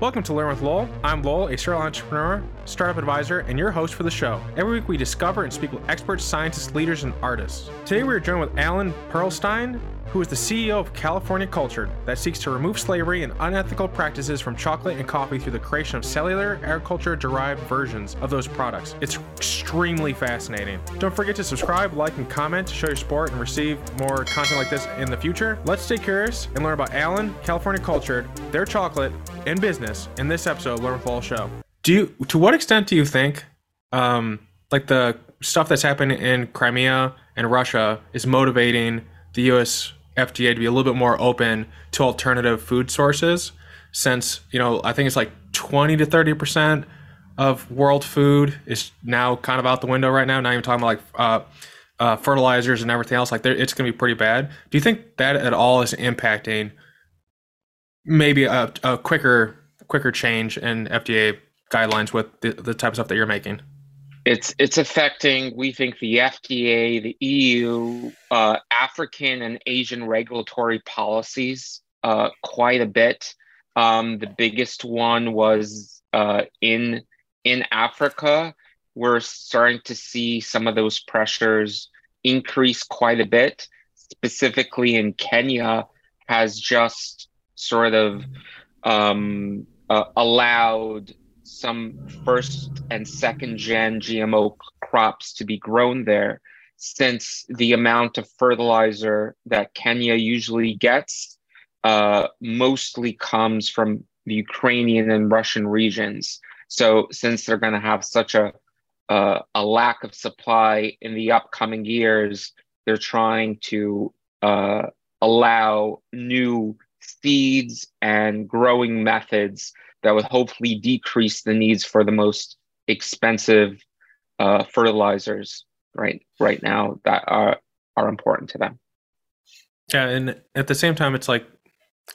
Welcome to Learn with Lowell. I'm Lowell, a serial entrepreneur, startup advisor, and your host for the show. Every week we discover and speak with experts, scientists, leaders, and artists. Today we are joined with Alan Perlstein, who is the CEO of California Cultured, that seeks to remove slavery and unethical practices from chocolate and coffee through the creation of cellular agriculture derived versions of those products. It's extremely fascinating. Don't forget to subscribe, like, and comment to show your support and receive more content like this in the future. Let's stay curious and learn about Alan, California Cultured, their chocolate, and business in this episode of Learn with Show. Do you, to what extent do you think, um, like the stuff that's happening in Crimea and Russia is motivating the U.S. FDA to be a little bit more open to alternative food sources since, you know, I think it's like 20 to 30% of world food is now kind of out the window right now. Not even talking about like uh, uh, fertilizers and everything else. Like it's going to be pretty bad. Do you think that at all is impacting maybe a, a quicker quicker change in FDA guidelines with the, the type of stuff that you're making? It's it's affecting we think the fda the eu uh, african and asian regulatory policies uh, quite a bit. Um, the biggest one was uh, in in africa. We're starting to see some of those pressures increase quite a bit. Specifically in kenya has just sort of um, uh, allowed some first and second gen GMO crops to be grown there, since the amount of fertilizer that Kenya usually gets uh, mostly comes from the Ukrainian and Russian regions. So, since they're going to have such a uh, a lack of supply in the upcoming years, they're trying to uh, allow new seeds and growing methods that would hopefully decrease the needs for the most expensive uh, fertilizers right right now that are are important to them. Yeah, and at the same time, it's like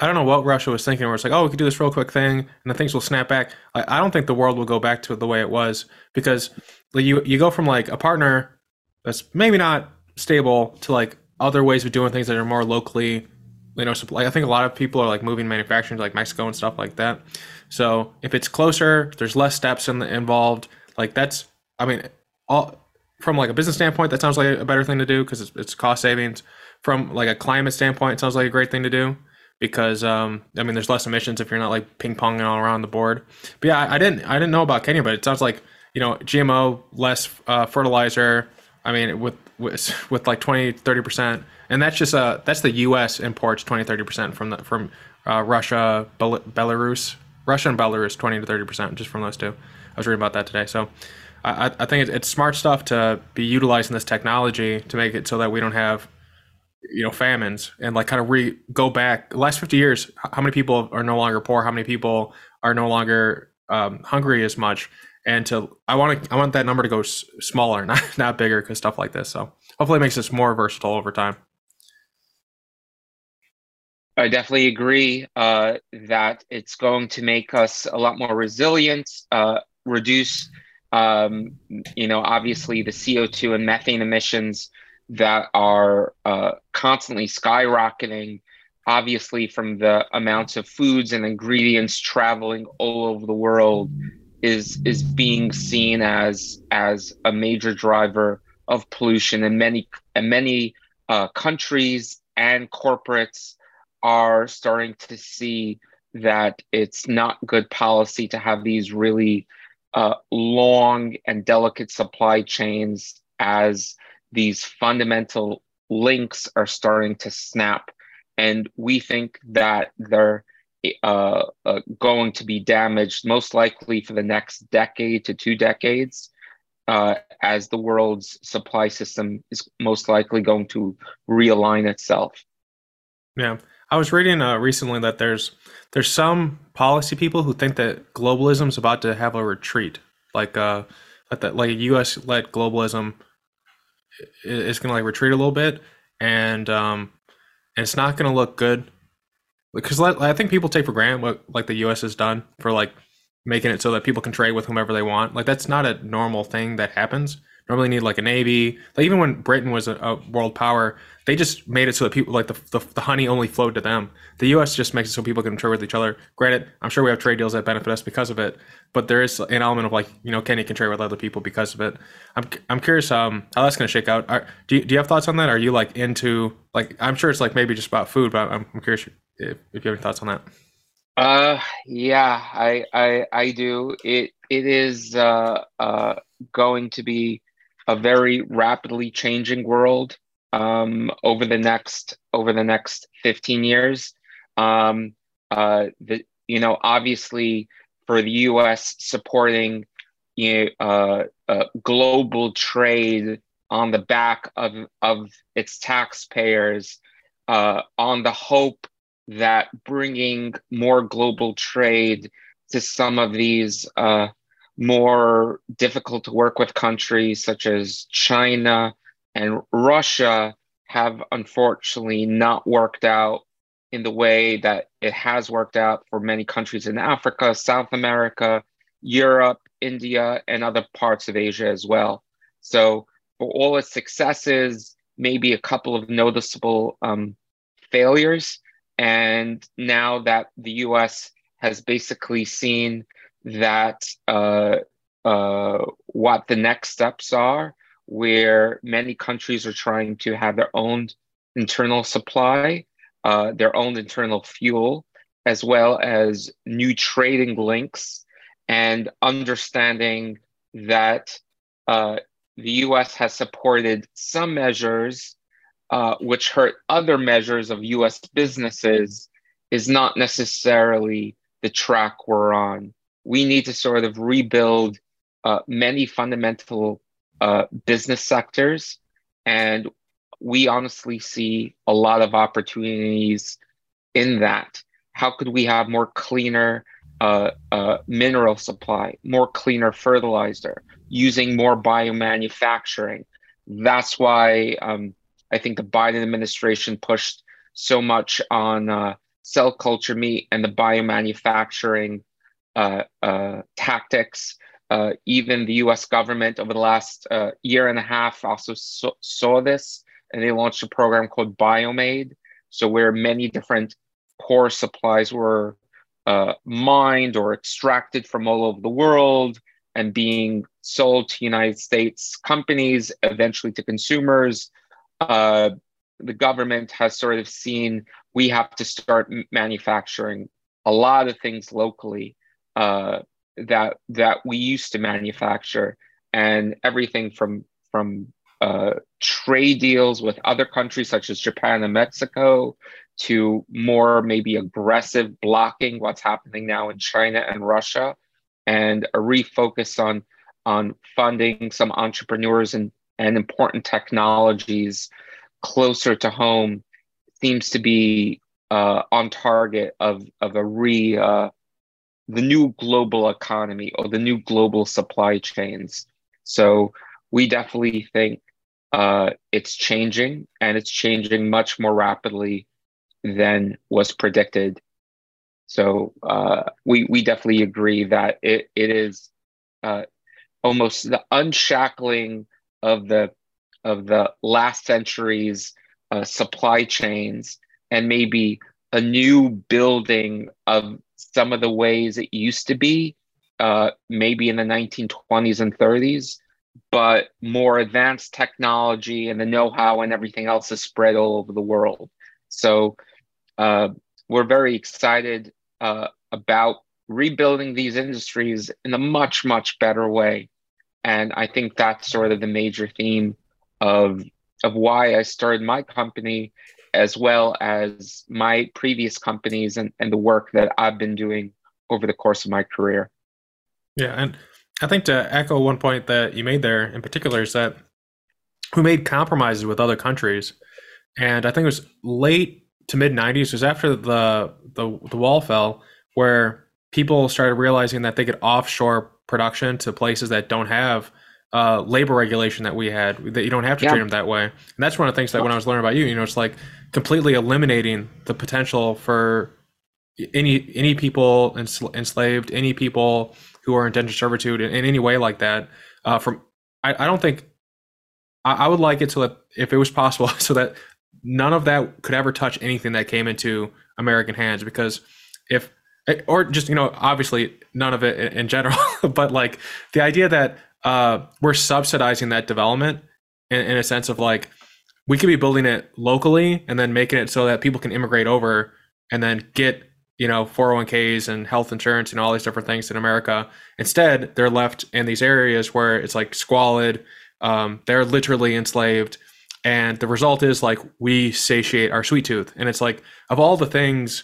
I don't know what Russia was thinking. Where it's like, oh, we could do this real quick thing, and then things will snap back. I, I don't think the world will go back to the way it was because like, you you go from like a partner that's maybe not stable to like other ways of doing things that are more locally you know, supply. I think a lot of people are like moving manufacturing to like Mexico and stuff like that. So if it's closer, there's less steps in the, involved. Like that's, I mean, all from like a business standpoint, that sounds like a better thing to do because it's, it's cost savings. From like a climate standpoint, it sounds like a great thing to do because um, I mean, there's less emissions if you're not like ping ponging all around the board. But yeah, I, I didn't, I didn't know about Kenya, but it sounds like you know, GMO, less uh, fertilizer. I mean, with with, with like 20, 30 percent. And that's just uh that's the U.S. imports 20 30 percent from the from uh, Russia, Bel- Belarus, Russia and Belarus 20 to 30 percent just from those two. I was reading about that today, so I, I think it's smart stuff to be utilizing this technology to make it so that we don't have you know famines and like kind of re go back. Last 50 years how many people are no longer poor? How many people are no longer um, hungry as much and to i want to i want that number to go s- smaller not not bigger because stuff like this so hopefully it makes us more versatile over time. I definitely agree uh, that it's going to make us a lot more resilient, uh, reduce, um, you know, obviously the CO2 and methane emissions that are uh, constantly skyrocketing, obviously from the amounts of foods and ingredients traveling all over the world is is being seen as as a major driver of pollution and many in many uh, countries and corporates are starting to see that it's not good policy to have these really uh, long and delicate supply chains as these fundamental links are starting to snap. And we think that they're uh, uh, going to be damaged most likely for the next decade to two decades. Uh, as the world's supply system is most likely going to realign itself. Yeah. I was reading uh, recently that there's there's some policy people who think that globalism is about to have a retreat, like uh, like that like a U.S. led globalism is going to like retreat a little bit, and um, and it's not going to look good because I think people take for granted what like the U.S. has done for like making it so that people can trade with whomever they want. Like that's not a normal thing that happens. normally need like a navy. Like even when Britain was a, a world power, they just made it so that people like the, the, the honey only flowed to them. The U.S. just makes it so people can trade with each other. Granted, I'm sure we have trade deals that benefit us because of it, but there is an element of like you know Kenya can trade with other people because of it. I'm I'm curious um how that's to shake out. Are, do you, do you have thoughts on that? Are you like into like I'm sure it's like maybe just about food, but I'm, I'm curious if, if you have any thoughts on that. Uh, yeah, I I I do. It it is uh uh going to be a very rapidly changing world um, over the next over the next 15 years. Um, uh, the you know obviously for the U.S. supporting you know, uh, uh, global trade on the back of of its taxpayers, uh, on the hope that bringing more global trade to some of these uh, more difficult to work with countries such as China and Russia have unfortunately not worked out in the way that it has worked out for many countries in Africa, South America, Europe, India, and other parts of Asia as well. So, for all its successes, maybe a couple of noticeable um, failures. And now that the US has basically seen that uh, uh, what the next steps are, where many countries are trying to have their own internal supply, uh, their own internal fuel, as well as new trading links, and understanding that uh, the US has supported some measures uh, which hurt other measures of US businesses is not necessarily the track we're on. We need to sort of rebuild uh, many fundamental uh, business sectors. And we honestly see a lot of opportunities in that. How could we have more cleaner uh, uh, mineral supply, more cleaner fertilizer, using more biomanufacturing? That's why um, I think the Biden administration pushed so much on uh, cell culture meat and the biomanufacturing uh, uh, tactics uh, even the US government over the last uh, year and a half also so- saw this and they launched a program called BioMade. So, where many different core supplies were uh, mined or extracted from all over the world and being sold to United States companies, eventually to consumers. Uh, the government has sort of seen we have to start manufacturing a lot of things locally uh, that that we used to manufacture. And everything from from uh, trade deals with other countries such as Japan and Mexico to more maybe aggressive blocking what's happening now in China and Russia and a refocus on on funding some entrepreneurs and, and important technologies closer to home seems to be uh, on target of, of a re uh, the new global economy or the new global supply chains. So we definitely think uh, it's changing and it's changing much more rapidly than was predicted. So uh, we we definitely agree that it it is uh, almost the unshackling of the of the last century's uh, supply chains and maybe a new building of some of the ways it used to be, uh, maybe in the 1920s and 30s, but more advanced technology and the know how and everything else is spread all over the world. So uh, we're very excited uh, about rebuilding these industries in a much, much better way. And I think that's sort of the major theme of, of why I started my company as well as my previous companies and, and the work that I've been doing over the course of my career. Yeah, and I think to echo one point that you made there in particular is that we made compromises with other countries, and I think it was late to mid '90s. It was after the, the the wall fell, where people started realizing that they could offshore production to places that don't have uh, labor regulation that we had that you don't have to yeah. treat them that way. And that's one of the things that when I was learning about you, you know, it's like completely eliminating the potential for any any people enslaved, any people who are in indentured servitude in, in any way like that. Uh, from I, I don't think I, I would like it so that if it was possible, so that none of that could ever touch anything that came into American hands. Because if or just you know obviously none of it in, general, but like the idea that uh, we're subsidizing that development in, in a sense of like we could be building it locally and then making it so that people can immigrate over and then get you know 401ks and health insurance and all these different things in america. Instead they're left in these areas where it's like squalid um, they're literally enslaved and the result is like we satiate our sweet tooth. And it's like of all the things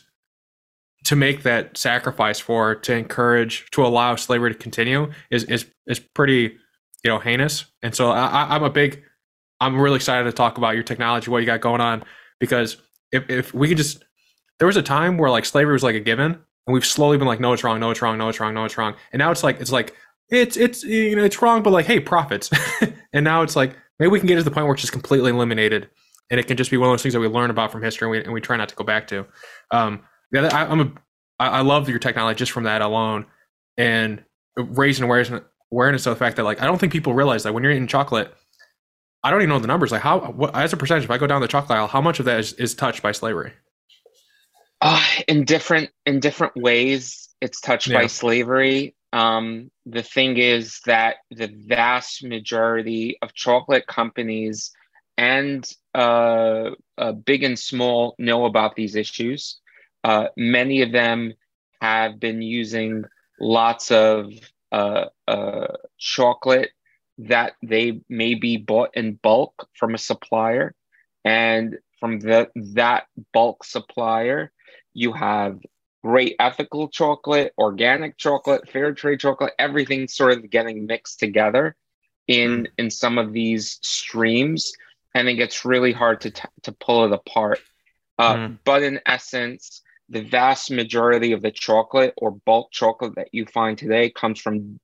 to make that sacrifice for to encourage to allow slavery to continue is is is pretty you know heinous. And so I, i'm a big i'm really excited to talk about your technology what you got going on because if, if we could just there was a time where like slavery was like a given and we've slowly been like no it's wrong no it's wrong no it's wrong no it's wrong. And now it's like it's like it's it's you know it's wrong but like hey profits. And now it's like maybe we can get to the point where it's just completely eliminated and it can just be one of those things that we learn about from history and we, and we try not to go back to. Um yeah I, i'm a I, I love your technology just from that alone and raising awareness awareness of the fact that like i don't think people realize that when you're eating chocolate i don't even know the numbers like how what, as a percentage if i go down the chocolate aisle how much of that is, is touched by slavery uh, in different in different ways, it's touched yeah. by slavery. Um, the thing is that the vast majority of chocolate companies and uh, uh, big and small know about these issues. Uh, many of them have been using lots of uh, uh, chocolate that they may be bought in bulk from a supplier, and from the, that bulk supplier, you have great ethical chocolate, organic chocolate, fair trade chocolate, everything sort of getting mixed together in mm. in some of these streams, and it gets really hard to t- to pull it apart. Uh, mm. But in essence, the vast majority of the chocolate or bulk chocolate that you find today comes from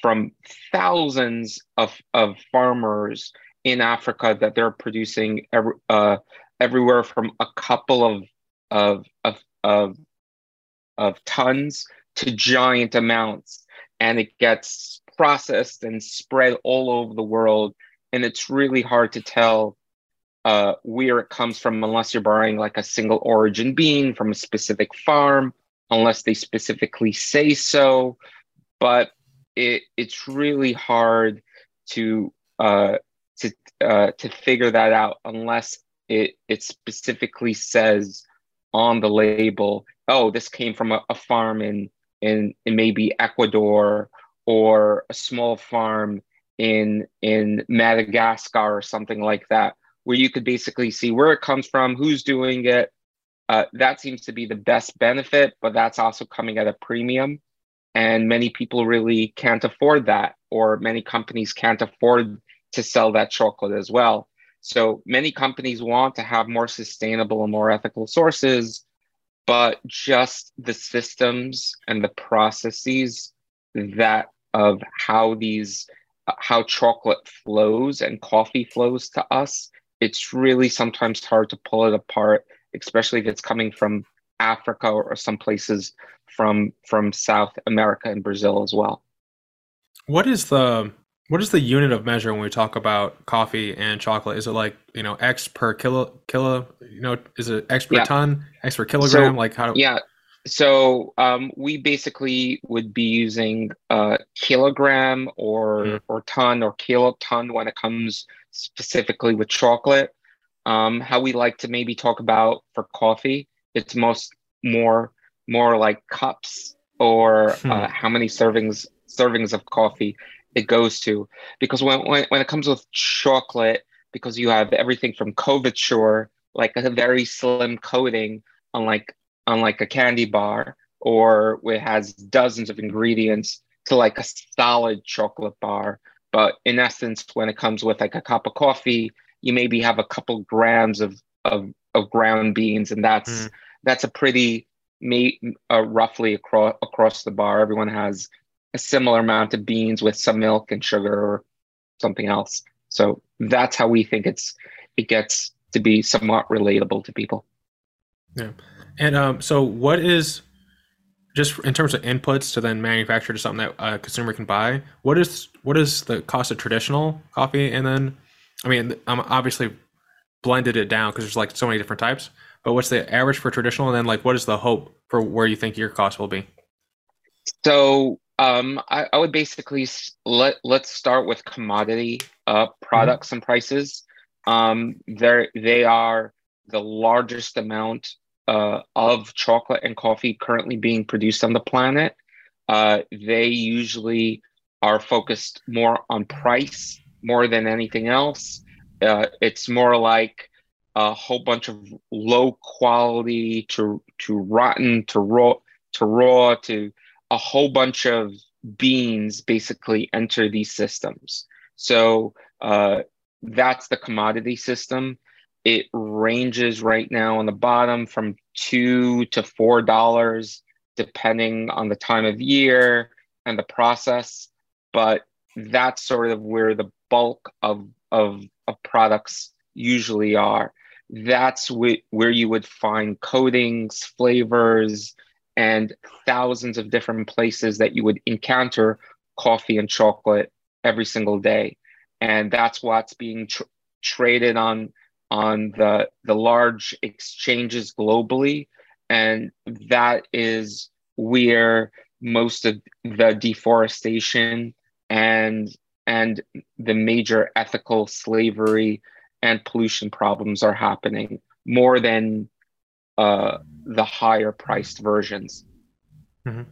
from thousands of, of farmers in Africa that they're producing every, uh, everywhere from a couple of of of of of tons to giant amounts. And it gets processed and spread all over the world. And it's really hard to tell uh, where it comes from unless you're buying like a single origin bean from a specific farm unless they specifically say so. But it, it's really hard to uh, to uh, to figure that out unless it it specifically says on the label, oh, this came from a, a farm in, in in maybe Ecuador or a small farm in in Madagascar or something like that, where you could basically see where it comes from, who's doing it. Uh, that seems to be the best benefit, but that's also coming at a premium. And many people really can't afford that, or many companies can't afford to sell that chocolate as well. So many companies want to have more sustainable and more ethical sources, but just the systems and the processes that of how these how chocolate flows and coffee flows to us it's really sometimes hard to pull it apart especially if it's coming from africa or some places from from south america and brazil as well what is the what is the unit of measure when we talk about coffee and chocolate? Is it like you know X per kilo kilo? You know, is it X per yeah. ton, X per kilogram? So, like how? Do- yeah. So um, we basically would be using uh, kilogram or mm. or ton or kiloton when it comes specifically with chocolate. Um, how we like to maybe talk about for coffee, it's most more more like cups or hmm. uh, how many servings servings of coffee it goes to because when, when, when it comes with chocolate because you have everything from couverture like a very slim coating on like on like a candy bar or it has dozens of ingredients to like a solid chocolate bar but in essence when it comes with like a cup of coffee you maybe have a couple grams of of, of ground beans and that's mm. that's a pretty uh, roughly across across the bar everyone has a similar amount of beans with some milk and sugar or something else. So that's how we think it's it gets to be somewhat relatable to people. Yeah. And um, so what is just in terms of inputs to then manufacture to something that a consumer can buy, what is what is the cost of traditional coffee and then I mean, I'm obviously blended it down because there's like so many different types. But what's the average for traditional, and then like what is the hope for where you think your cost will be? So um, I, I, would basically let let's start with commodity uh, products mm-hmm. and prices. Um, they they are the largest amount uh, of chocolate and coffee currently being produced on the planet. Uh, they usually are focused more on price more than anything else. Uh, it's more like a whole bunch of low quality to to rotten to raw to raw to a whole bunch of beans basically enter these systems. So uh, that's the commodity system. It ranges right now on the bottom from two to four dollars, depending on the time of year and the process. But that's sort of where the bulk of of, of products usually are. That's wh- where you would find coatings, flavors, and thousands of different places that you would encounter coffee and chocolate every single day. And that's what's being tr- traded on on the the large exchanges globally and that is where most of the deforestation and and the major ethical slavery and pollution problems are happening more than uh, the higher priced versions. Mm-hmm.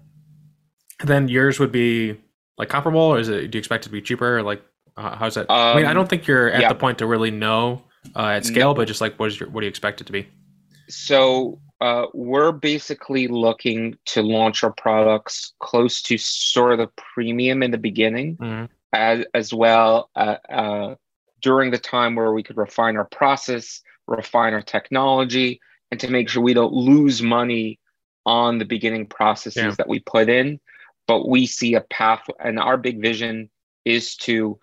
Then yours would be like comparable, or is it? Do you expect it to be cheaper? Or like, uh, how's that? Um, I mean, I don't um, think you're at yeah. the point to really know uh, at scale, but just like, what is your what do you expect it to be? So uh, we're basically looking to launch our products close to sort of the premium in the beginning, mm-hmm. as as well uh, uh, during the time where we could refine our process, refine our technology, and to make sure we don't lose money on the beginning processes yeah. that we put in. But we see a path, and our big vision is to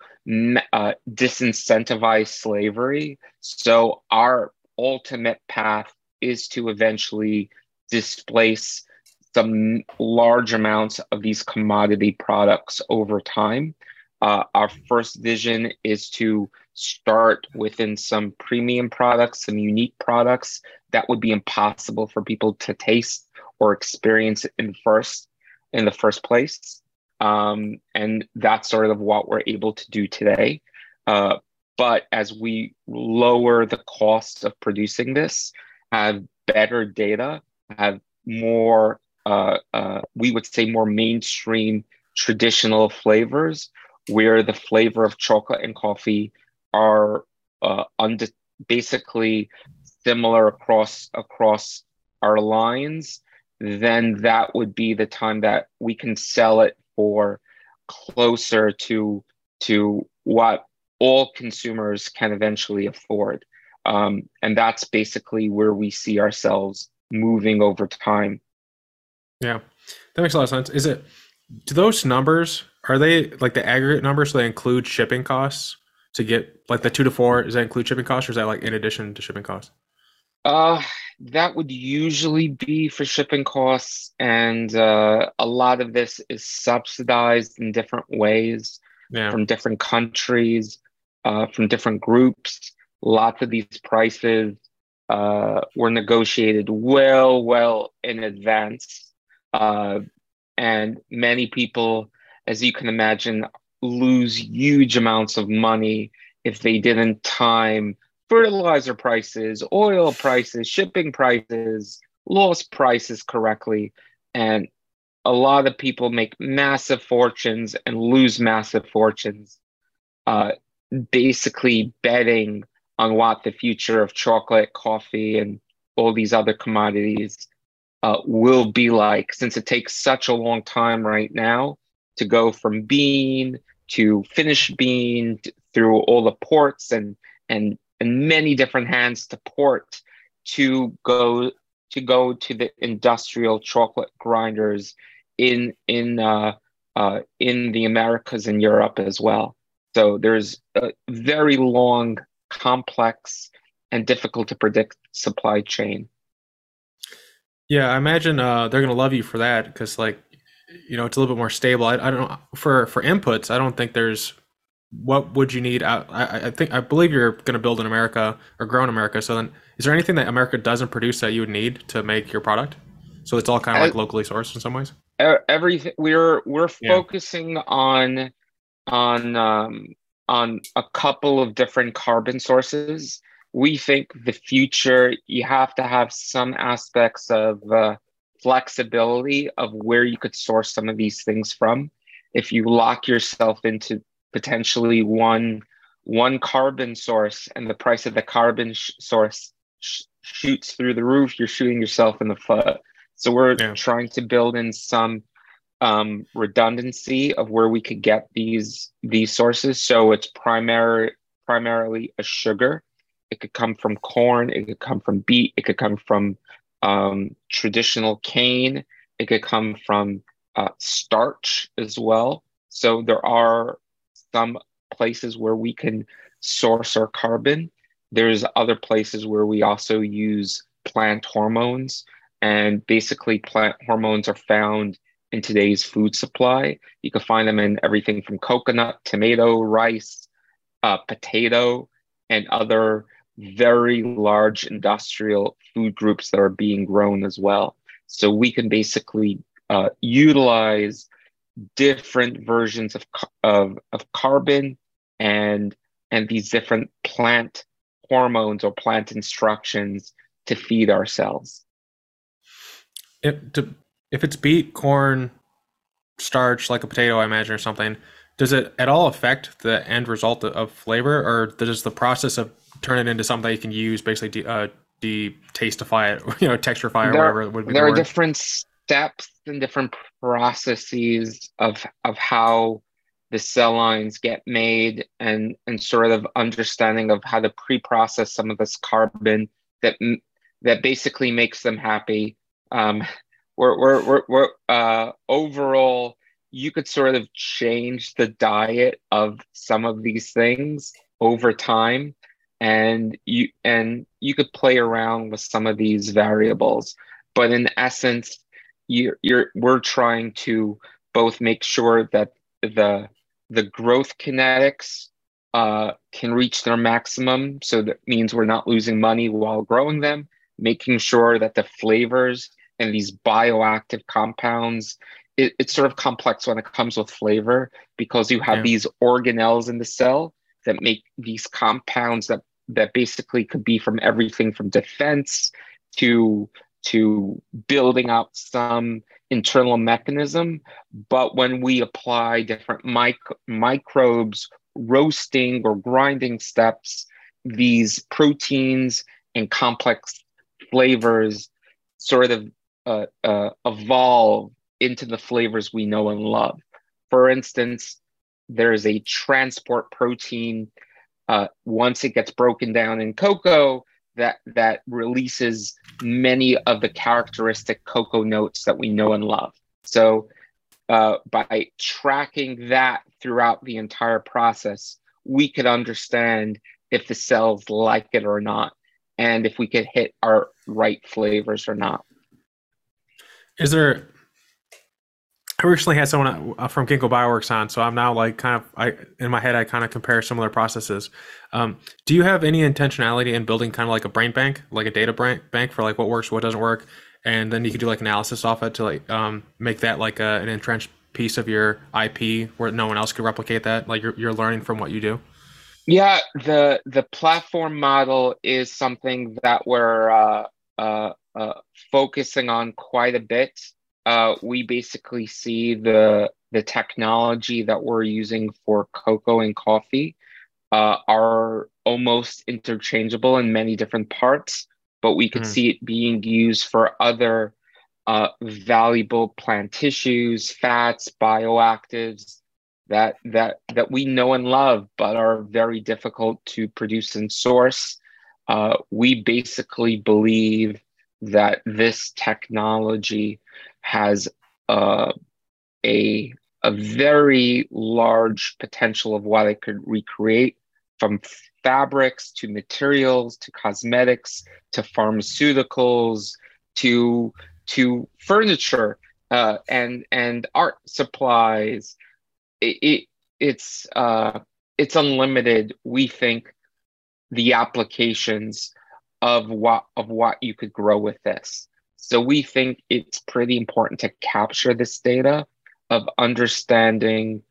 uh, disincentivize slavery. So our ultimate path is to eventually displace some large amounts of these commodity products over time. Uh, our first vision is to start within some premium products, some unique products that would be impossible for people to taste or experience in first in the first place. Um, and that's sort of what we're able to do today. Uh, but as we lower the cost of producing this, have better data, have more, uh, uh, we would say, more mainstream traditional flavors, where the flavor of chocolate and coffee are uh, basically similar across across our lines, then that would be the time that we can sell it for closer to to what all consumers can eventually afford. Um, and that's basically where we see ourselves moving over time. Yeah, that makes a lot of sense. Is it, do those numbers, are they like the aggregate numbers? So they include shipping costs to get like the two to four? Does that include shipping costs or is that like in addition to shipping costs? Uh, that would usually be for shipping costs. And uh, a lot of this is subsidized in different ways yeah. from different countries, uh, from different groups lots of these prices uh, were negotiated well, well in advance. Uh, and many people, as you can imagine, lose huge amounts of money if they didn't time fertilizer prices, oil prices, shipping prices, lost prices correctly. And a lot of people make massive fortunes and lose massive fortunes, uh, basically betting on what the future of chocolate, coffee, and all these other commodities uh, will be like, since it takes such a long time right now to go from bean to finished bean through all the ports and and and many different hands to port to go to go to the industrial chocolate grinders in in uh, uh, in the Americas and Europe as well. So there's a very long complex and difficult to predict supply chain. Yeah, I imagine uh, they're to love you for that because, like, you know, it's a little bit more stable. I, I don't know for for inputs. I don't think there's what would you need? I, I think I believe you're going to build in America or grow in America. So then, is there anything that America doesn't produce that you would need to make your product? So it's all kind of like locally sourced in some ways. Everything we're we're yeah. focusing on on um, on a couple of different carbon sources. We think the future you have to have some aspects of uh, flexibility of where you could source some of these things from. If you lock yourself into potentially one one carbon source and the price of the carbon sh- source sh- shoots through the roof, you're shooting yourself in the foot. So we're yeah. trying to build in some um, redundancy of where we could get these these sources. So it's primary primarily a sugar. It could come from corn. It could come from beet. It could come from um, traditional cane. It could come from uh, starch as well. So there are some places where we can source our carbon. There's other places where we also use plant hormones. And basically, plant hormones are found in today's food supply. You can find them in everything from coconut, tomato, rice, uh, potato, and other very large industrial food groups that are being grown as well. So we can basically uh, utilize different versions of, of, of carbon and, and these different plant hormones or plant instructions to feed ourselves. If, to, if it's beet, corn, starch, like a potato, I imagine, or something, does it at all affect the end result of flavor, or does the process of turn it into something you can use basically de, uh, de-tastify it, you know, texturify or there, whatever would be There the are different steps and different processes of of how the cell lines get made and and sort of understanding of how to pre-process some of this carbon that that basically makes them happy. Um, we're, we're, we're, we're uh, overall you could sort of change the diet of some of these things over time and you and you could play around with some of these variables. But in essence you're, you're we're trying to both make sure that the the growth kinetics uh, can reach their maximum so that means we're not losing money while growing them making sure that the flavors and these bioactive compounds it, it's sort of complex when it comes with flavor because you have yeah. these organelles in the cell that make these compounds that that basically could be from everything from defense to to building out some internal mechanism. But when we apply different mic- microbes, roasting or grinding steps, these proteins and complex flavors sort of uh, uh, evolve into the flavors we know and love. For instance, there's a transport protein. Uh, once it gets broken down in cocoa, that that releases many of the characteristic cocoa notes that we know and love. So uh, by tracking that throughout the entire process, we could understand if the cells like it or not, and if we could hit our right flavors or not. Is there recently had someone uh, from Ginkgo Bioworks on, so I'm now like kind of I in my head I kind of compare similar processes. Um, do you have any intentionality in building kind of like a brain bank, like a data bank for like what works, what doesn't work, and then you can do like analysis off it to like um, make that like a, an entrenched piece of your IP where no one else could replicate that. Like you're you're learning from what you do. Yeah, the the platform model is something that we're uh, uh, uh, focusing on quite a bit uh, we basically see the the technology that we're using for cocoa and coffee uh, are almost interchangeable in many different parts, but we could mm. see it being used for other uh, valuable plant tissues, fats, bioactives that that that we know and love, but are very difficult to produce and source. Uh, we basically believe that this technology has uh, a a very large potential of what it could recreate from fabrics to materials to cosmetics to pharmaceuticals to to furniture uh, and and art supplies. It, it it's uh, it's unlimited. We think the applications of what of what you could grow with this. So we think it's pretty important to capture this data of understanding,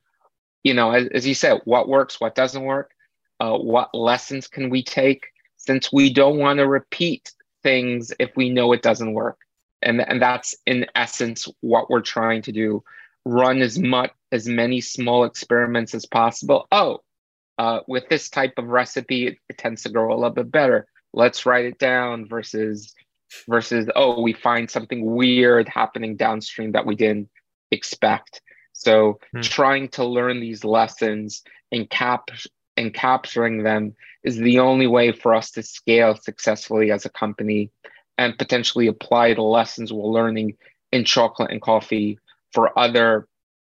you know, as, as you said, what works, what doesn't work, uh, what lessons can we take, since we don't want to repeat things if we know it doesn't work. And, and that's in essence what we're trying to do. Run as much as many small experiments as possible. Oh, uh, with this type of recipe, it, it tends to grow a little bit better. Let's write it down versus versus oh we find something weird happening downstream that we didn't expect so hmm. trying to learn these lessons and cap and capturing them is the only way for us to scale successfully as a company and potentially apply the lessons we're learning in chocolate and coffee for other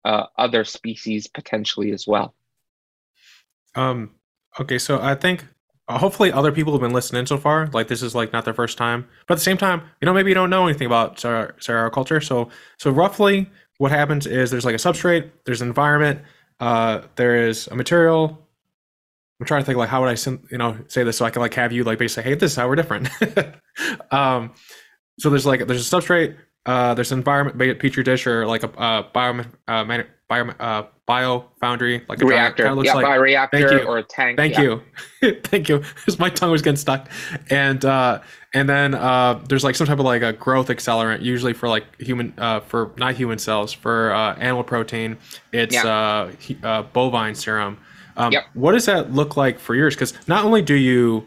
uh, other species potentially as well um okay so i think hopefully other people have been listening so far. Like this is like not their first time, but at the same time, you know, maybe you don't know anything about cereal culture. So, so roughly what happens is there's like a substrate, there's an environment, uh, there is a material. I'm trying to think like how would I, you know, say this so I can like have you like basically, hey, this is how we're different. um, so there's like there's a substrate, uh, there's an environment, petri dish or like a uh, bio, uh, bio, uh, bio foundry, like a reactor. Kind of looks yeah, like, bioreactor thank you. or a tank. Thank yeah. you, thank you. My tongue was getting stuck, and uh, and then uh, there's like some type of like a growth accelerant, usually for like human, uh, for not human cells, for uh, animal protein. It's yeah. uh, uh, bovine serum. Um, yep. What does that look like for yours? Because not only do you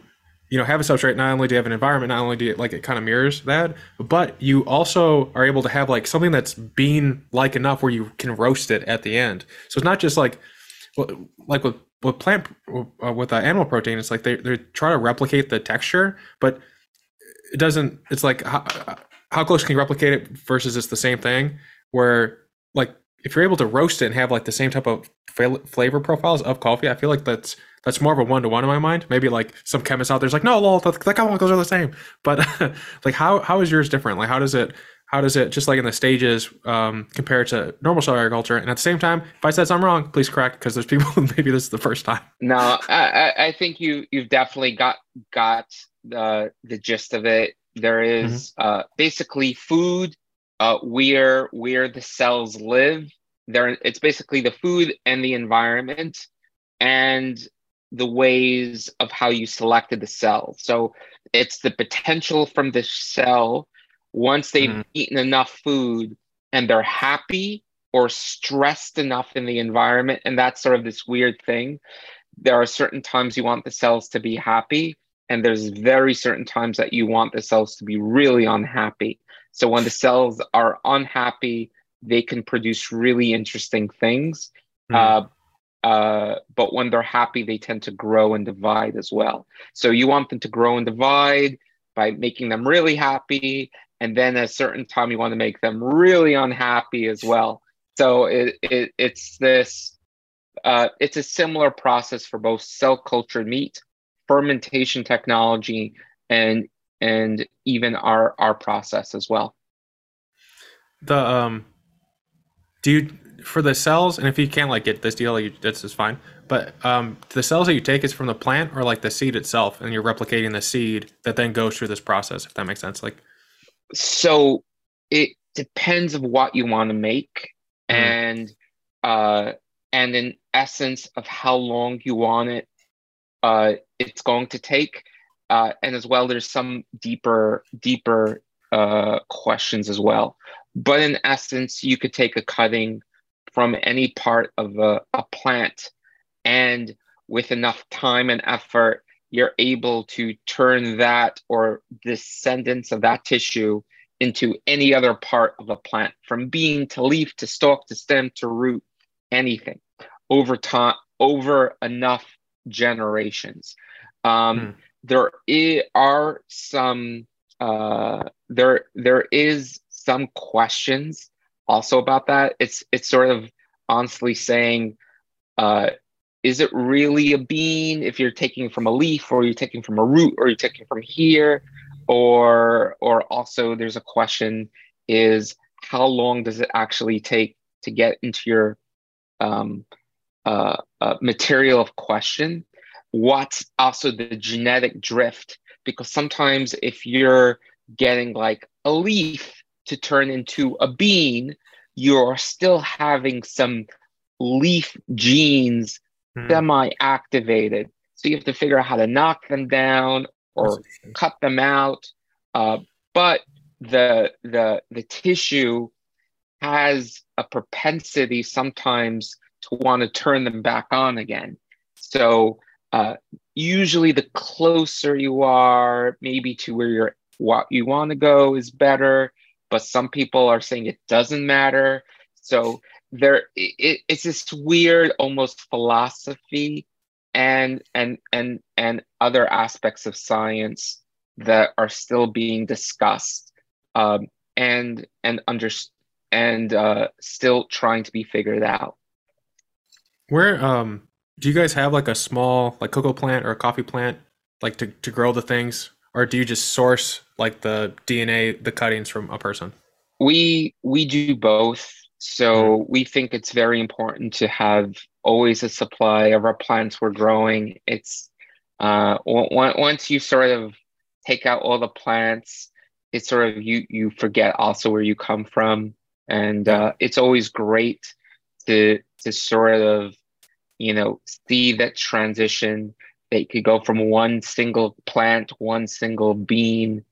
you know have a substrate not only do you have an environment not only do you like it kind of mirrors that but you also are able to have like something that's bean like enough where you can roast it at the end. So it's not just like like with with plant uh, with uh, animal protein it's like they, they try to replicate the texture but it doesn't it's like how, how close can you replicate it versus it's the same thing? Where like if you're able to roast it and have like the same type of flavor profiles of coffee i feel like that's that's more of a one to one in my mind. Maybe like some chemists out there's like, no, lol, the, the chemicals are the same. But like, how how is yours different? Like, how does it how does it just like in the stages um, compare to normal cell agriculture? And at the same time, if I said something wrong, please correct because there's people maybe this is the first time. No, I, I think you you've definitely got got the the gist of it. There is, mm-hmm. uh, basically food uh, where where the cells live. There, it's basically the food and the environment, and the ways of how you selected the cell. So it's the potential from the cell once they've mm. eaten enough food and they're happy or stressed enough in the environment. And that's sort of this weird thing. There are certain times you want the cells to be happy, and there's very certain times that you want the cells to be really unhappy. So when the cells are unhappy, they can produce really interesting things. Mm. Uh, uh, but when they're happy, they tend to grow and divide as well. So you want them to grow and divide by making them really happy. And then at a certain time, you want to make them really unhappy as well. So it, it it's this, uh, it's a similar process for both cell cultured meat, fermentation technology, and and even our our process as well. The um, do you for the cells, and if you can't like get this deal, you, this is fine. But um, the cells that you take is from the plant or like the seed itself, and you're replicating the seed that then goes through this process. If that makes sense, like. So it depends of what you want to make, mm. and uh, and in essence of how long you want it, uh, it's going to take, uh, and as well, there's some deeper deeper uh, questions as well. But in essence, you could take a cutting from any part of a, a plant. And with enough time and effort, you're able to turn that or descendants of that tissue into any other part of a plant, from bean to leaf to stalk to stem to root, anything over time, over enough generations. Um, hmm. There are some uh, there there is some questions also about that. It's it's sort of honestly saying, uh, is it really a bean if you're taking from a leaf, or you're taking from a root, or you're taking from here, or or also there's a question is how long does it actually take to get into your um, uh, uh, material of question. What's also the genetic drift? Because sometimes if you're getting like a leaf to turn into a bean, you're still having some leaf genes mm. semi-activated. So you have to figure out how to knock them down or cut them out. Uh, but the the the tissue has a propensity sometimes to want to turn them back on again. So uh, usually, the closer you are, maybe to where you're what you want to go, is better. But some people are saying it doesn't matter. So there, it, it's this weird, almost philosophy and and and and other aspects of science that are still being discussed um, and and under and uh, still trying to be figured out. Where um do you guys have like a small like cocoa plant or a coffee plant like to, to grow the things or do you just source like the DNA the cuttings from a person? We we do both. So mm-hmm. we think it's very important to have always a supply of our plants we're growing. It's uh, once you sort of take out all the plants, it's sort of you you forget also where you come from, and uh, it's always great to to sort of you know see that transition. They could go from one single plant, one single bean,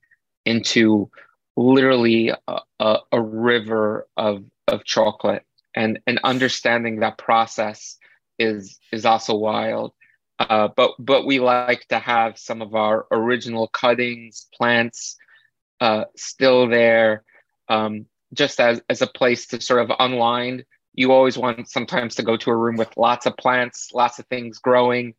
into literally a, a, a river of of chocolate, and and understanding that process is is also wild. Uh, but but we like to have some of our original cuttings, plants, uh, still there, um, just as as a place to sort of unwind. You always want sometimes to go to a room with lots of plants, lots of things growing,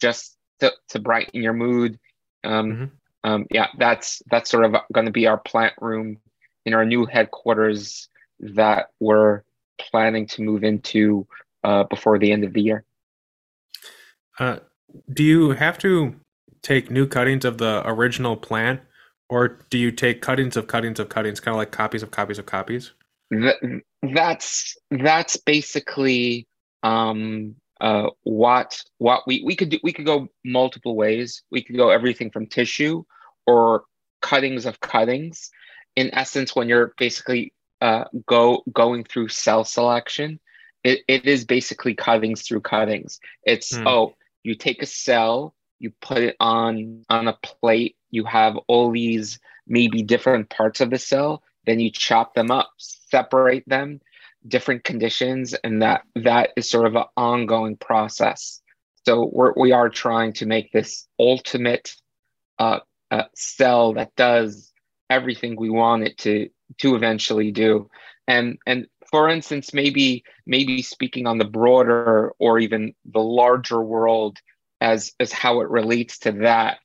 just to, to brighten your mood. Um, mm-hmm. um, yeah, that's that's sort of going to be our plant room in our new headquarters that we're planning to move into uh, before the end of the year. Uh, do you have to take new cuttings of the original plant, or do you take cuttings of cuttings of cuttings, kind of like copies of copies of copies? That's that's basically um, uh, what what we we could do. We could go multiple ways. We could go everything from tissue or cuttings of cuttings. In essence, when you're basically uh, go going through cell selection, it, it is basically cuttings through cuttings. It's mm. oh, you take a cell, you put it on on a plate, you have all these maybe different parts of the cell, then you chop them up, separate them, different conditions, and that that is sort of an ongoing process. So we're, we are trying to make this ultimate uh, uh, cell that does everything we want it to to eventually do. And and for instance, maybe maybe speaking on the broader or even the larger world as as how it relates to that.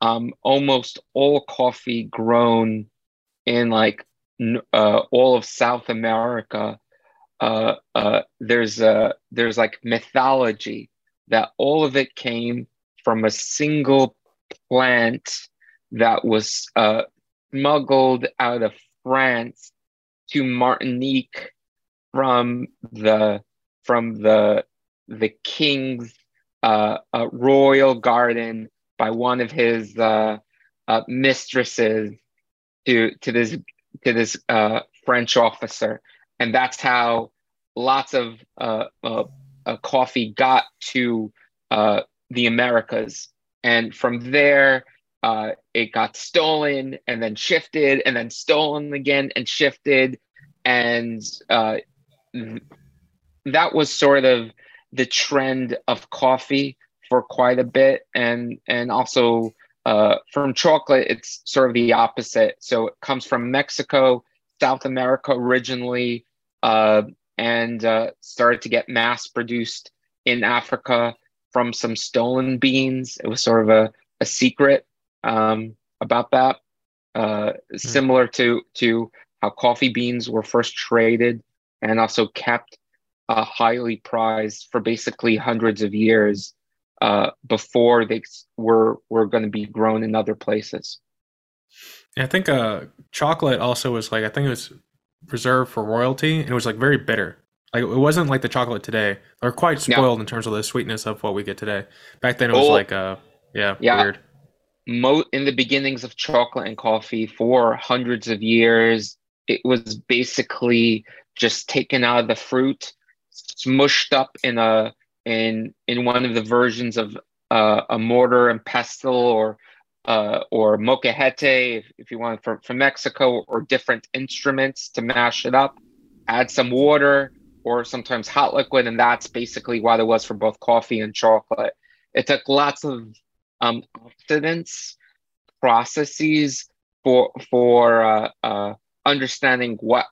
Um, almost all coffee grown in like uh, all of South America, uh, uh, there's a there's like mythology that all of it came from a single plant that was uh, smuggled out of France to Martinique from the from the the king's uh, uh, royal garden by one of his mistresses to to this to this uh, French officer, and that's how lots of uh, uh, uh coffee got to uh, the Americas, and from there. it got stolen and then shifted and then stolen again and shifted. And that was sort of the trend of coffee for quite a bit. And and also uh, from chocolate it's sort of the opposite. So it comes from mexico south america originally uh, and uh, started to get mass produced in africa from some stolen beans. It was sort of a, a secret um, about that. Mm. similar to to how coffee beans were first traded and also kept uh, highly prized for basically hundreds of years uh, before they were were going to be grown in other places. I think uh, chocolate also was like I think it was reserved for royalty and it was like very bitter. Like it wasn't like the chocolate today. They're quite spoiled in terms of the sweetness of what we get today. Back then it was oh, like uh yeah, yeah, weird. Mo- in the beginnings of chocolate and coffee for hundreds of years, it was basically just taken out of the fruit, smushed up in a in in one of the versions of uh, a mortar and pestle or uh, or molcajete if, if you want from, from Mexico or different instruments to mash it up. Add some water or sometimes hot liquid, and that's basically what it was for both coffee and chocolate. It took lots of um, oxidants processes for for uh, uh, understanding what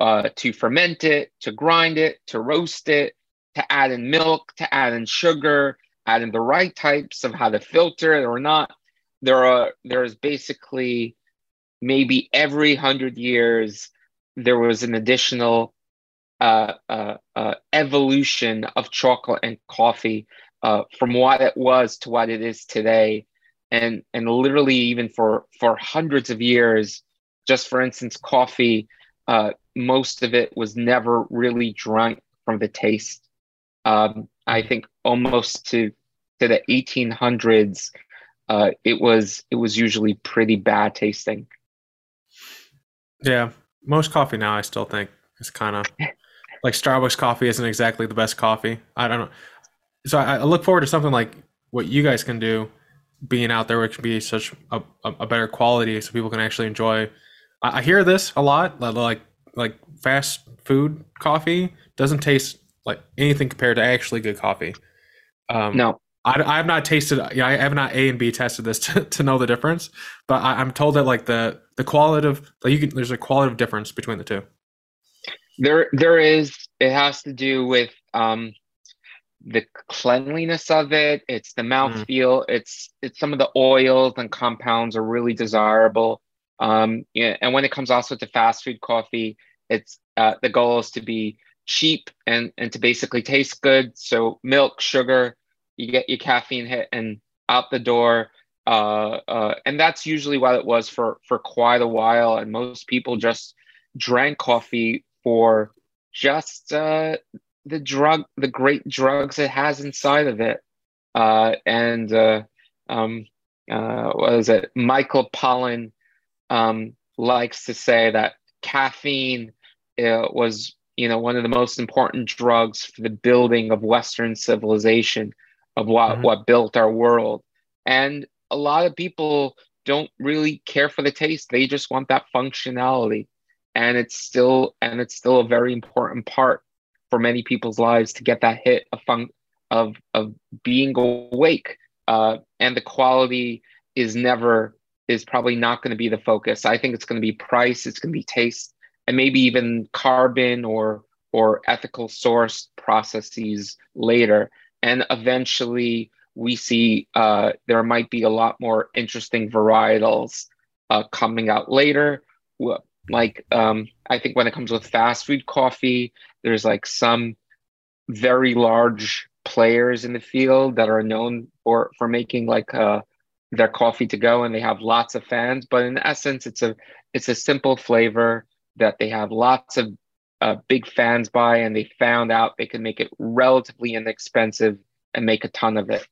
uh, to ferment it, to grind it, to roast it, to add in milk, to add in sugar, add in the right types of how to filter it or not. There are there's basically maybe every hundred years there was an additional uh, uh, uh, evolution of chocolate and coffee uh, from what it was to what it is today, and and literally even for for hundreds of years, just for instance, coffee, uh, most of it was never really drunk from the taste. Um, I think almost to to the 1800s, uh, it was it was usually pretty bad tasting. Yeah, most coffee now I still think is kind of like Starbucks coffee isn't exactly the best coffee. I don't know. So I, I look forward to something like what you guys can do, being out there, which can be such a, a, better quality, so people can actually enjoy. I, I hear this a lot, like like fast food coffee doesn't taste like anything compared to actually good coffee. Um, no, I, I have not tasted. Yeah, I have not A and B tested this to, to know the difference. But I, am told that like the the qualitative, like you can, there's a qualitative difference between the two. There, there is. It has to do with um, the cleanliness of it. It's the mouthfeel. Mm. It's it's some of the oils and compounds are really desirable. Um, yeah, and when it comes also to fast food coffee, it's uh, the goal is to be cheap and and to basically taste good. So milk, sugar, you get your caffeine hit and out the door. Uh, uh, and that's usually what it was for for quite a while. And most people just drank coffee for just uh, the drug, the great drugs it has inside of it. Uh, and uh, um, uh, what is it? Michael Pollan um, likes to say that caffeine was, you know, one of the most important drugs for the building of Western civilization, of what mm-hmm. what built our world. And a lot of people don't really care for the taste; they just want that functionality and it's still and it's still a very important part for many people's lives to get that hit of fun of of being awake uh, and the quality is never is probably not going to be the focus i think it's going to be price it's going to be taste and maybe even carbon or or ethical source processes later and eventually we see uh, there might be a lot more interesting varietals uh, coming out later like um, I think when it comes with fast food coffee, there's like some very large players in the field that are known for for making like uh, their coffee to go, and they have lots of fans. But in essence, it's a it's a simple flavor that they have lots of uh, big fans by, and they found out they can make it relatively inexpensive and make a ton of it.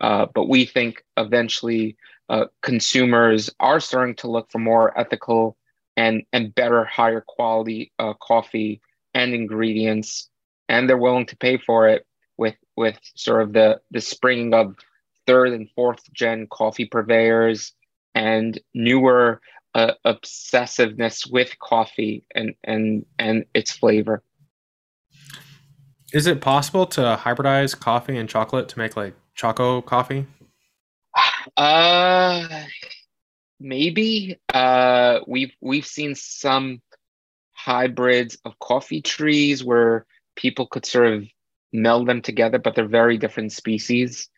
Uh, but we think eventually uh, consumers are starting to look for more ethical and and better, higher quality uh, coffee and ingredients, and they're willing to pay for it with with sort of the the springing of third and fourth gen coffee purveyors and newer uh, obsessiveness with coffee and and and its flavor. Is it possible to hybridize coffee and chocolate to make like choco coffee? Uh maybe uh, we've we've seen some hybrids of coffee trees where people could sort of meld them together, but they're very different species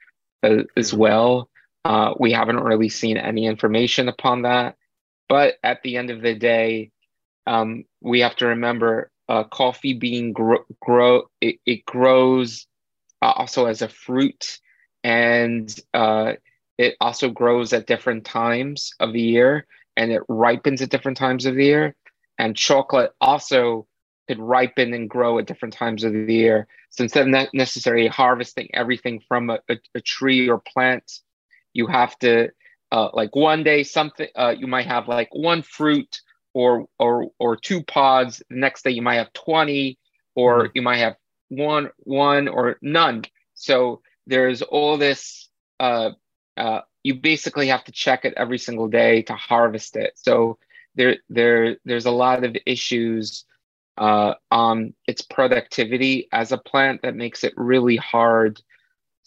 uh, as well. Uh, we haven't really seen any information upon that, but at the end of the day, um, we have to remember uh, coffee bean grow, grow it, it grows uh, also as a fruit and uh, it also grows at different times of the year and it ripens at different times of the year. And chocolate also could ripen and grow at different times of the year. So instead of ne- necessarily harvesting everything from a, a, a, tree or plant, you have to uh, like one day something uh, you might have like one fruit or or or two pods. The next day you might have twenty, or mm-hmm. you might have one one or none. So there's all this. Uh, uh, you basically have to check it every single day to harvest it. So there there there's a lot of issues uh, on its productivity as a plant that makes it really hard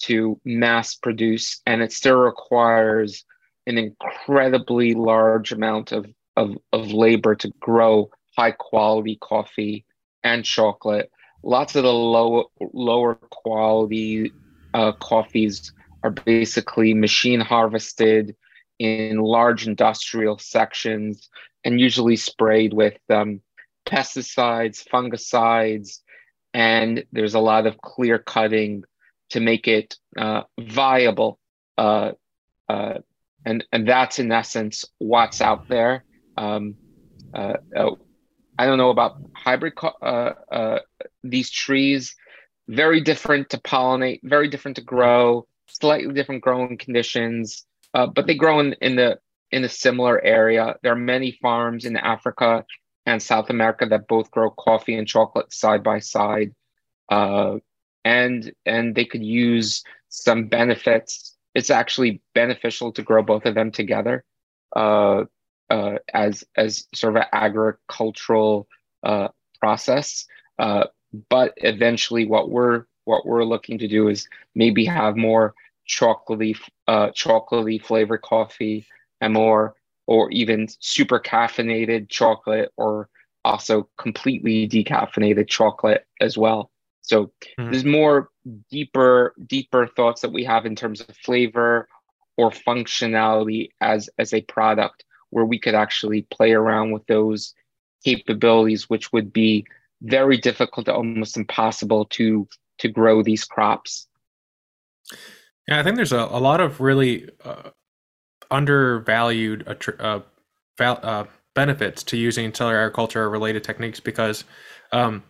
to mass produce, and it still requires an incredibly large amount of, of, of labor to grow high quality coffee and chocolate. Lots of the low, lower quality uh, coffees are basically machine harvested in large industrial sections and usually sprayed with um, pesticides, fungicides, and there's a lot of clear cutting to make it uh, viable. Uh, uh, and, and that's in essence what's out there. Um, uh, uh, I don't know about hybrid, uh, these trees, very different to pollinate, very different to grow, slightly different growing conditions, but they grow in, in the in a similar area. There are many farms in Africa and South America that both grow coffee and chocolate side by side, uh, and and they could use some benefits. It's actually beneficial to grow both of them together uh, uh, as as sort of an agricultural uh, process. Uh, but eventually, what we're what we're looking to do is maybe have more chocolatey uh, chocolatey flavored coffee and more or even super caffeinated chocolate or also completely decaffeinated chocolate as well. So mm-hmm. there's more deeper, deeper thoughts that we have in terms of flavor or functionality as as a product where we could actually play around with those capabilities, which would be very difficult to almost impossible to to grow these crops. Yeah, I think there's a, a lot of really uh, undervalued uh, val- uh, benefits to using cellular agriculture related techniques because um,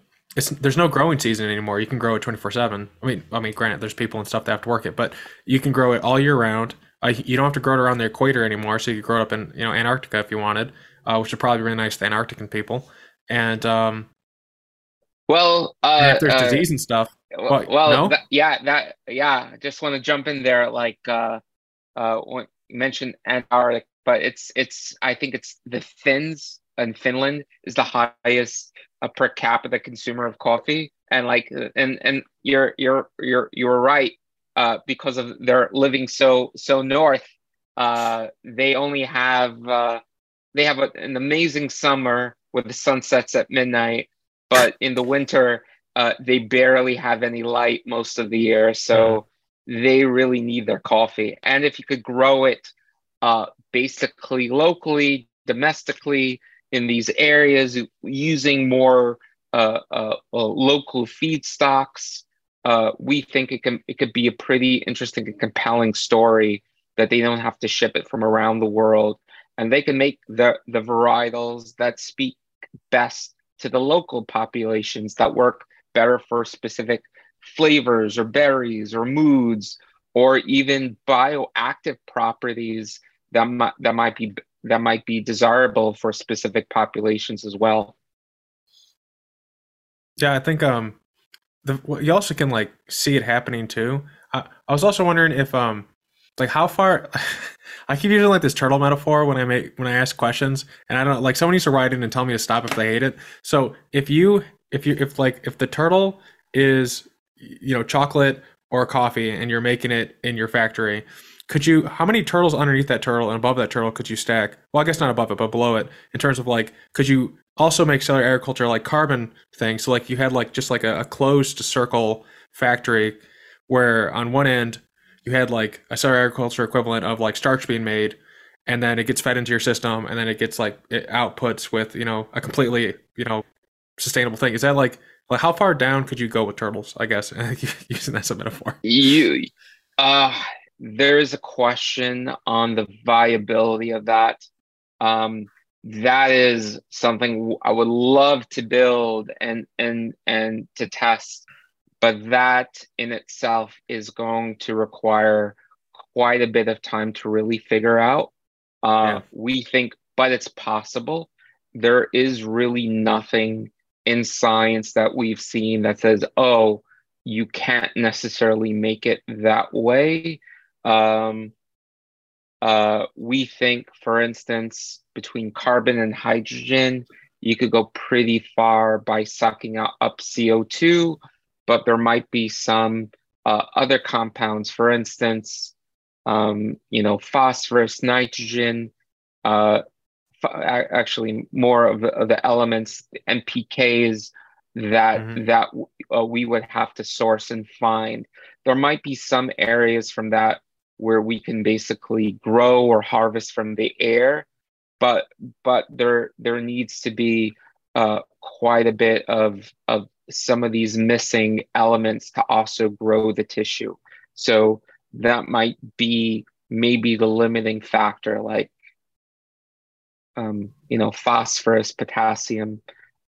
there's no growing season anymore. You can grow it 24 seven. I mean, I mean, granted, there's people and stuff that have to work it, but you can grow it all year round. Uh, you don't have to grow it around the equator anymore. So you could grow it up in, you know, Antarctica if you wanted, uh, which would probably be really nice to Antarctican people. And, um, well, uh, and if there's uh, disease and stuff. Well, well no? that, yeah, that, yeah, I just want to jump in there. Like, uh, uh, when, you mentioned Antarctic, but it's it's I think it's the Finns and Finland is the highest uh, per capita consumer of coffee, and like and and you're you're you're you're right uh, because of their living so so north. Uh, they only have uh, they have a, an amazing summer with the sun sets at midnight, but in the winter uh, they barely have any light most of the year. So they really need their coffee. And if you could grow it uh, basically locally, domestically in these areas, using more uh, uh, uh local feedstocks, uh, we think it can it could be a pretty interesting and compelling story that they don't have to ship it from around the world, and they can make the the varietals that speak best to the local populations that work better for specific flavors or berries or moods or even bioactive properties that might that might be that might be desirable for specific populations as well. Yeah, I think um the you also can like see it happening too. I, I was also wondering if um like how far I keep using like this turtle metaphor when I make when I ask questions and I don't like someone needs to write in and tell me to stop if they hate it. So if you if you if like if the turtle is you know chocolate or coffee and you're making it in your factory could you how many turtles underneath that turtle and above that turtle could you stack well i guess not above it but below it in terms of like could you also make cellular agriculture like carbon thing so like you had like just like a, a closed circle factory where on one end you had like a cellular agriculture equivalent of like starch being made and then it gets fed into your system and then it gets like it outputs with you know a completely you know sustainable thing is that like like how far down could you go with turtles? I guess using that as a metaphor. You, uh, there is a question on the viability of that. Um, that is something I would love to build and and and to test, but that in itself is going to require quite a bit of time to really figure out. Uh, yeah. We think, but it's possible. There is really nothing in science that we've seen that says, oh, you can't necessarily make it that way. Um, uh, we think, for instance, between carbon and hydrogen, you could go pretty far by sucking up CO2, but there might be some uh, other compounds, for instance, um, you know, phosphorus, nitrogen, uh, actually more of the, of the elements, NPKs that mm-hmm. that uh, we would have to source and find. There might be some areas from that where we can basically grow or harvest from the air, but but there there needs to be uh, quite a bit of of some of these missing elements to also grow the tissue. So that might be maybe the limiting factor, like um, you know phosphorus, potassium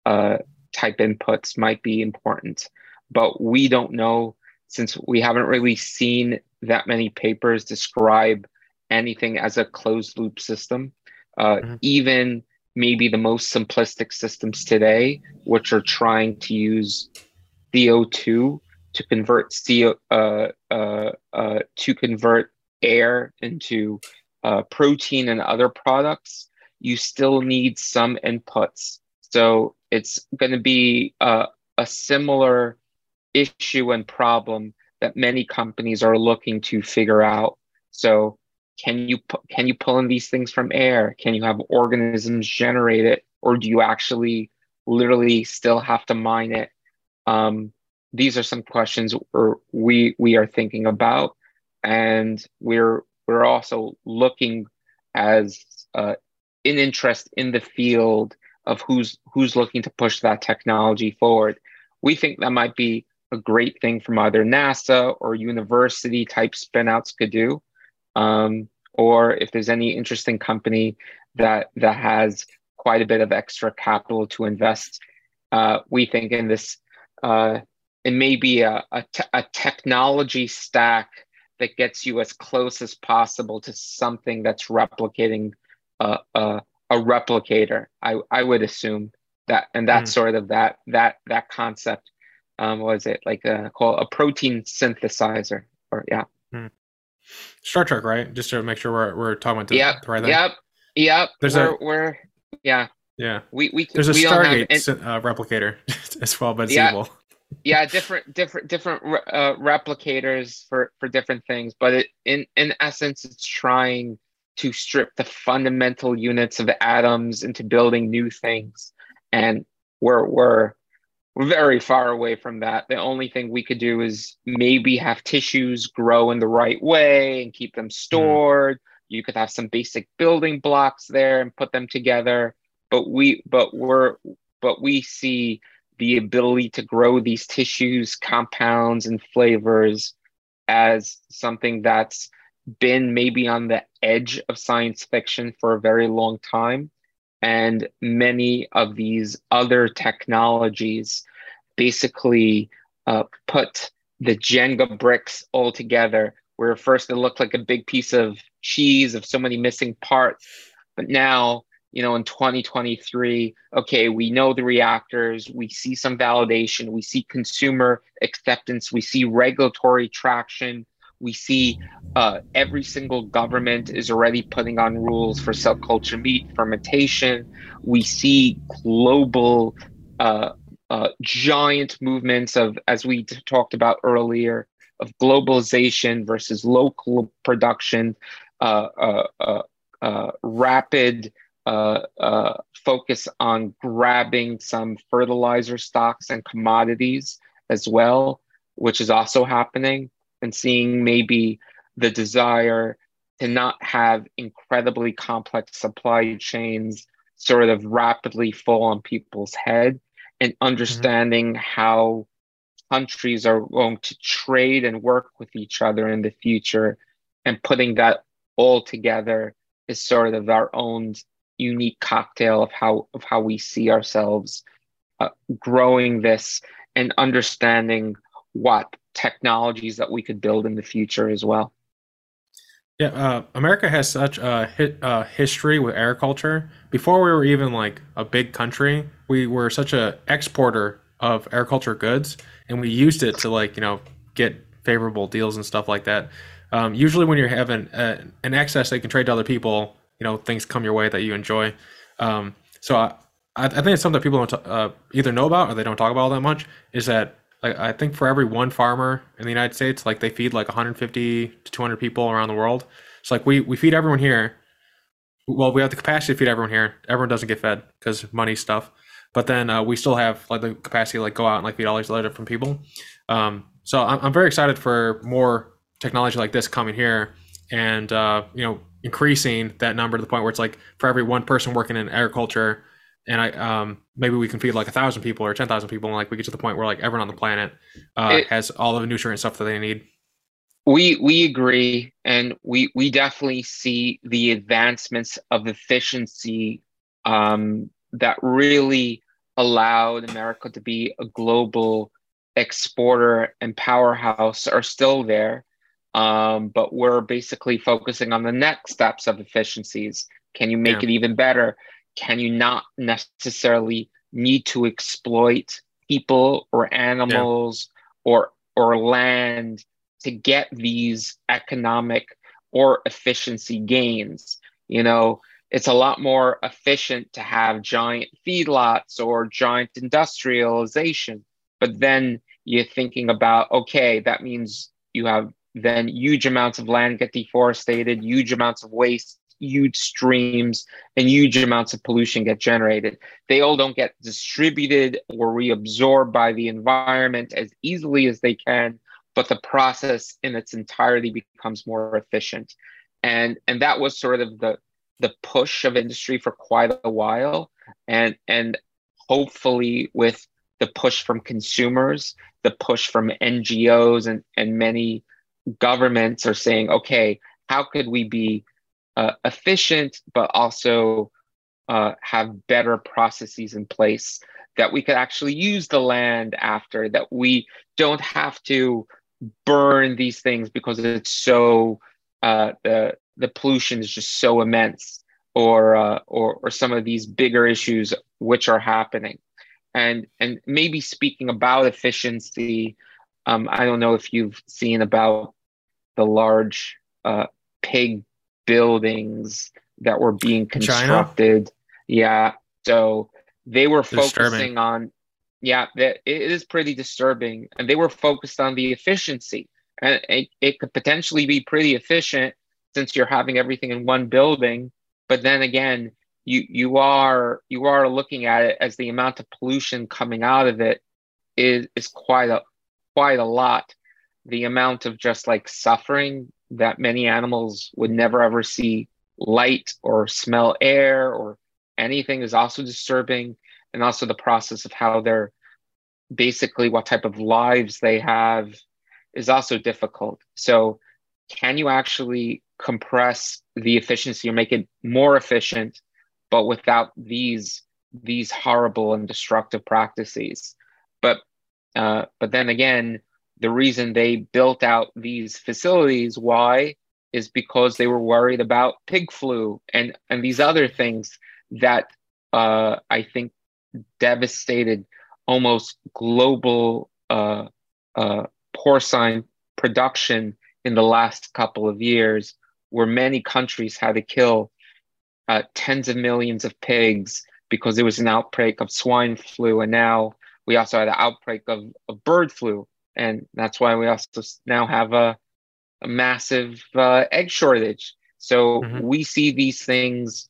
uh, type inputs might be important, but we don't know since we haven't really seen that many papers describe anything as a closed loop system. Uh, mm-hmm. Even maybe the most simplistic systems today, which are trying to use CO2 to convert CO uh, uh, uh, to convert air into uh, protein and other products, you still need some inputs. So it's going to be a similar issue and problem that many companies are looking to figure out. So can you can you pull in these things from air? Can you have organisms generate it, or do you actually literally still have to mine it? Um, these are some questions we we are thinking about, and we're we're also looking as uh, in interest in the field of who's who's looking to push that technology forward. We think that might be a great thing from either NASA or university type spinouts could do. Um, or if there's any interesting company that that has quite a bit of extra capital to invest, uh, we think in this uh, it may be a, a, te- a technology stack that gets you as close as possible to something that's replicating a, a, a replicator. I, I would assume that, and that's mm. sort of that that that concept um, was it like a called a protein synthesizer or yeah. Hmm. Star Trek, right? Just to make sure we're we're talking about the, yep, the right thing. Yep. Yep. There's we're, a we're yeah. Yeah. We we there's a we Stargate uh, replicator as well, but it's yeah, evil. yeah, different different different uh, replicators for for different things, but it, in in essence, it's trying to strip the fundamental units of atoms into building new things, and we're we're very far away from that. The only thing we could do is maybe have tissues grow in the right way and keep them hmm. stored. Mm. You could have some basic building blocks there and put them together. But we but we're but we see the ability to grow these tissues, compounds, and flavors as something that's been maybe on the edge of science fiction for a very long time. And many of these other technologies basically uh, put the Jenga bricks all together, where first it looked like a big piece of cheese of so many missing parts. But now, you know, in 2023, okay, we know the reactors, we see some validation, we see consumer acceptance, we see regulatory traction, we see uh, every single government is already putting on rules for cell culture meat fermentation. We see global uh, uh, giant movements of, as we t- talked about earlier, of globalization versus local production, uh, uh, uh, rapid focus on grabbing some fertilizer stocks and commodities as well, which is also happening and seeing maybe the desire to not have incredibly complex supply chains sort of rapidly fall on people's head and understanding mm-hmm. how countries are going to trade and work with each other in the future and putting that all together is sort of our own unique cocktail of how of how we see ourselves uh, growing this and understanding what technologies that we could build in the future as well. Yeah, uh, America has such a uh, history with agriculture. Before we were even like a big country, we were such a exporter of agriculture goods, and we used it to like you know get favorable deals and stuff like that. Um, usually, when you're having a, an excess that you can trade to other people, you know things come your way that you enjoy. Um, so I, I think it's something that people don't uh, either know about or they don't talk about all that much. Is that like I think for every one farmer in the United States, like they feed like 150 to 200 people around the world. So like we we feed everyone here. Well, we have the capacity to feed everyone here. Everyone doesn't get fed because money stuff. But then uh, we still have like the capacity to like go out and like feed all these other different people. Um, so I'm, I'm very excited for more technology like this coming here, and uh, you know increasing that number to the point where it's like for every one person working in agriculture, and I um, maybe we can feed like a thousand people or ten thousand people, and like we get to the point where like everyone on the planet uh, it, has all of the nutrient stuff that they need. We we agree, and we we definitely see the advancements of efficiency um, that really allowed America to be a global exporter and powerhouse are still there. Um, but we're basically focusing on the next steps of efficiencies. Can you make yeah. it even better? Can you not necessarily need to exploit people or animals yeah. or or land to get these economic or efficiency gains you know it's a lot more efficient to have giant feedlots or giant industrialization but then you're thinking about okay that means you have then huge amounts of land get deforested huge amounts of waste huge streams and huge amounts of pollution get generated. They all don't get distributed or reabsorbed by the environment as easily as they can, but the process in its entirety becomes more efficient. And and that was sort of the the push of industry for quite a while. And and hopefully with the push from consumers, the push from NGOs and, and many governments are saying, okay, how could we be uh, efficient, but also uh, have better processes in place that we could actually use the land after, that we don't have to burn these things because it's so uh, the the pollution is just so immense, or uh, or or some of these bigger issues which are happening, and and maybe speaking about efficiency, um, I don't know if you've seen about the large uh, pig buildings that were being constructed. China? Yeah. So they were focusing on, yeah, that it is pretty disturbing. And they were focused on the efficiency. And it, it could potentially be pretty efficient since you're having everything in one building. But then again, you you are you are looking at it as the amount of pollution coming out of it is is quite a quite a lot. The amount of just like suffering that many animals would never ever see light or smell air or anything is also disturbing. And also the process of how they're basically what type of lives they have is also difficult. So can you actually compress the efficiency or make it more efficient but without these these horrible and destructive practices? But uh, but then again the reason they built out these facilities, why, is because they were worried about pig flu and, and these other things that uh, I think devastated almost global uh, uh, porcine production in the last couple of years, where many countries had to kill uh, tens of millions of pigs because there was an outbreak of swine flu. And now we also had an outbreak of, of bird flu and that's why we also now have a, a massive uh, egg shortage. So mm-hmm. we see these things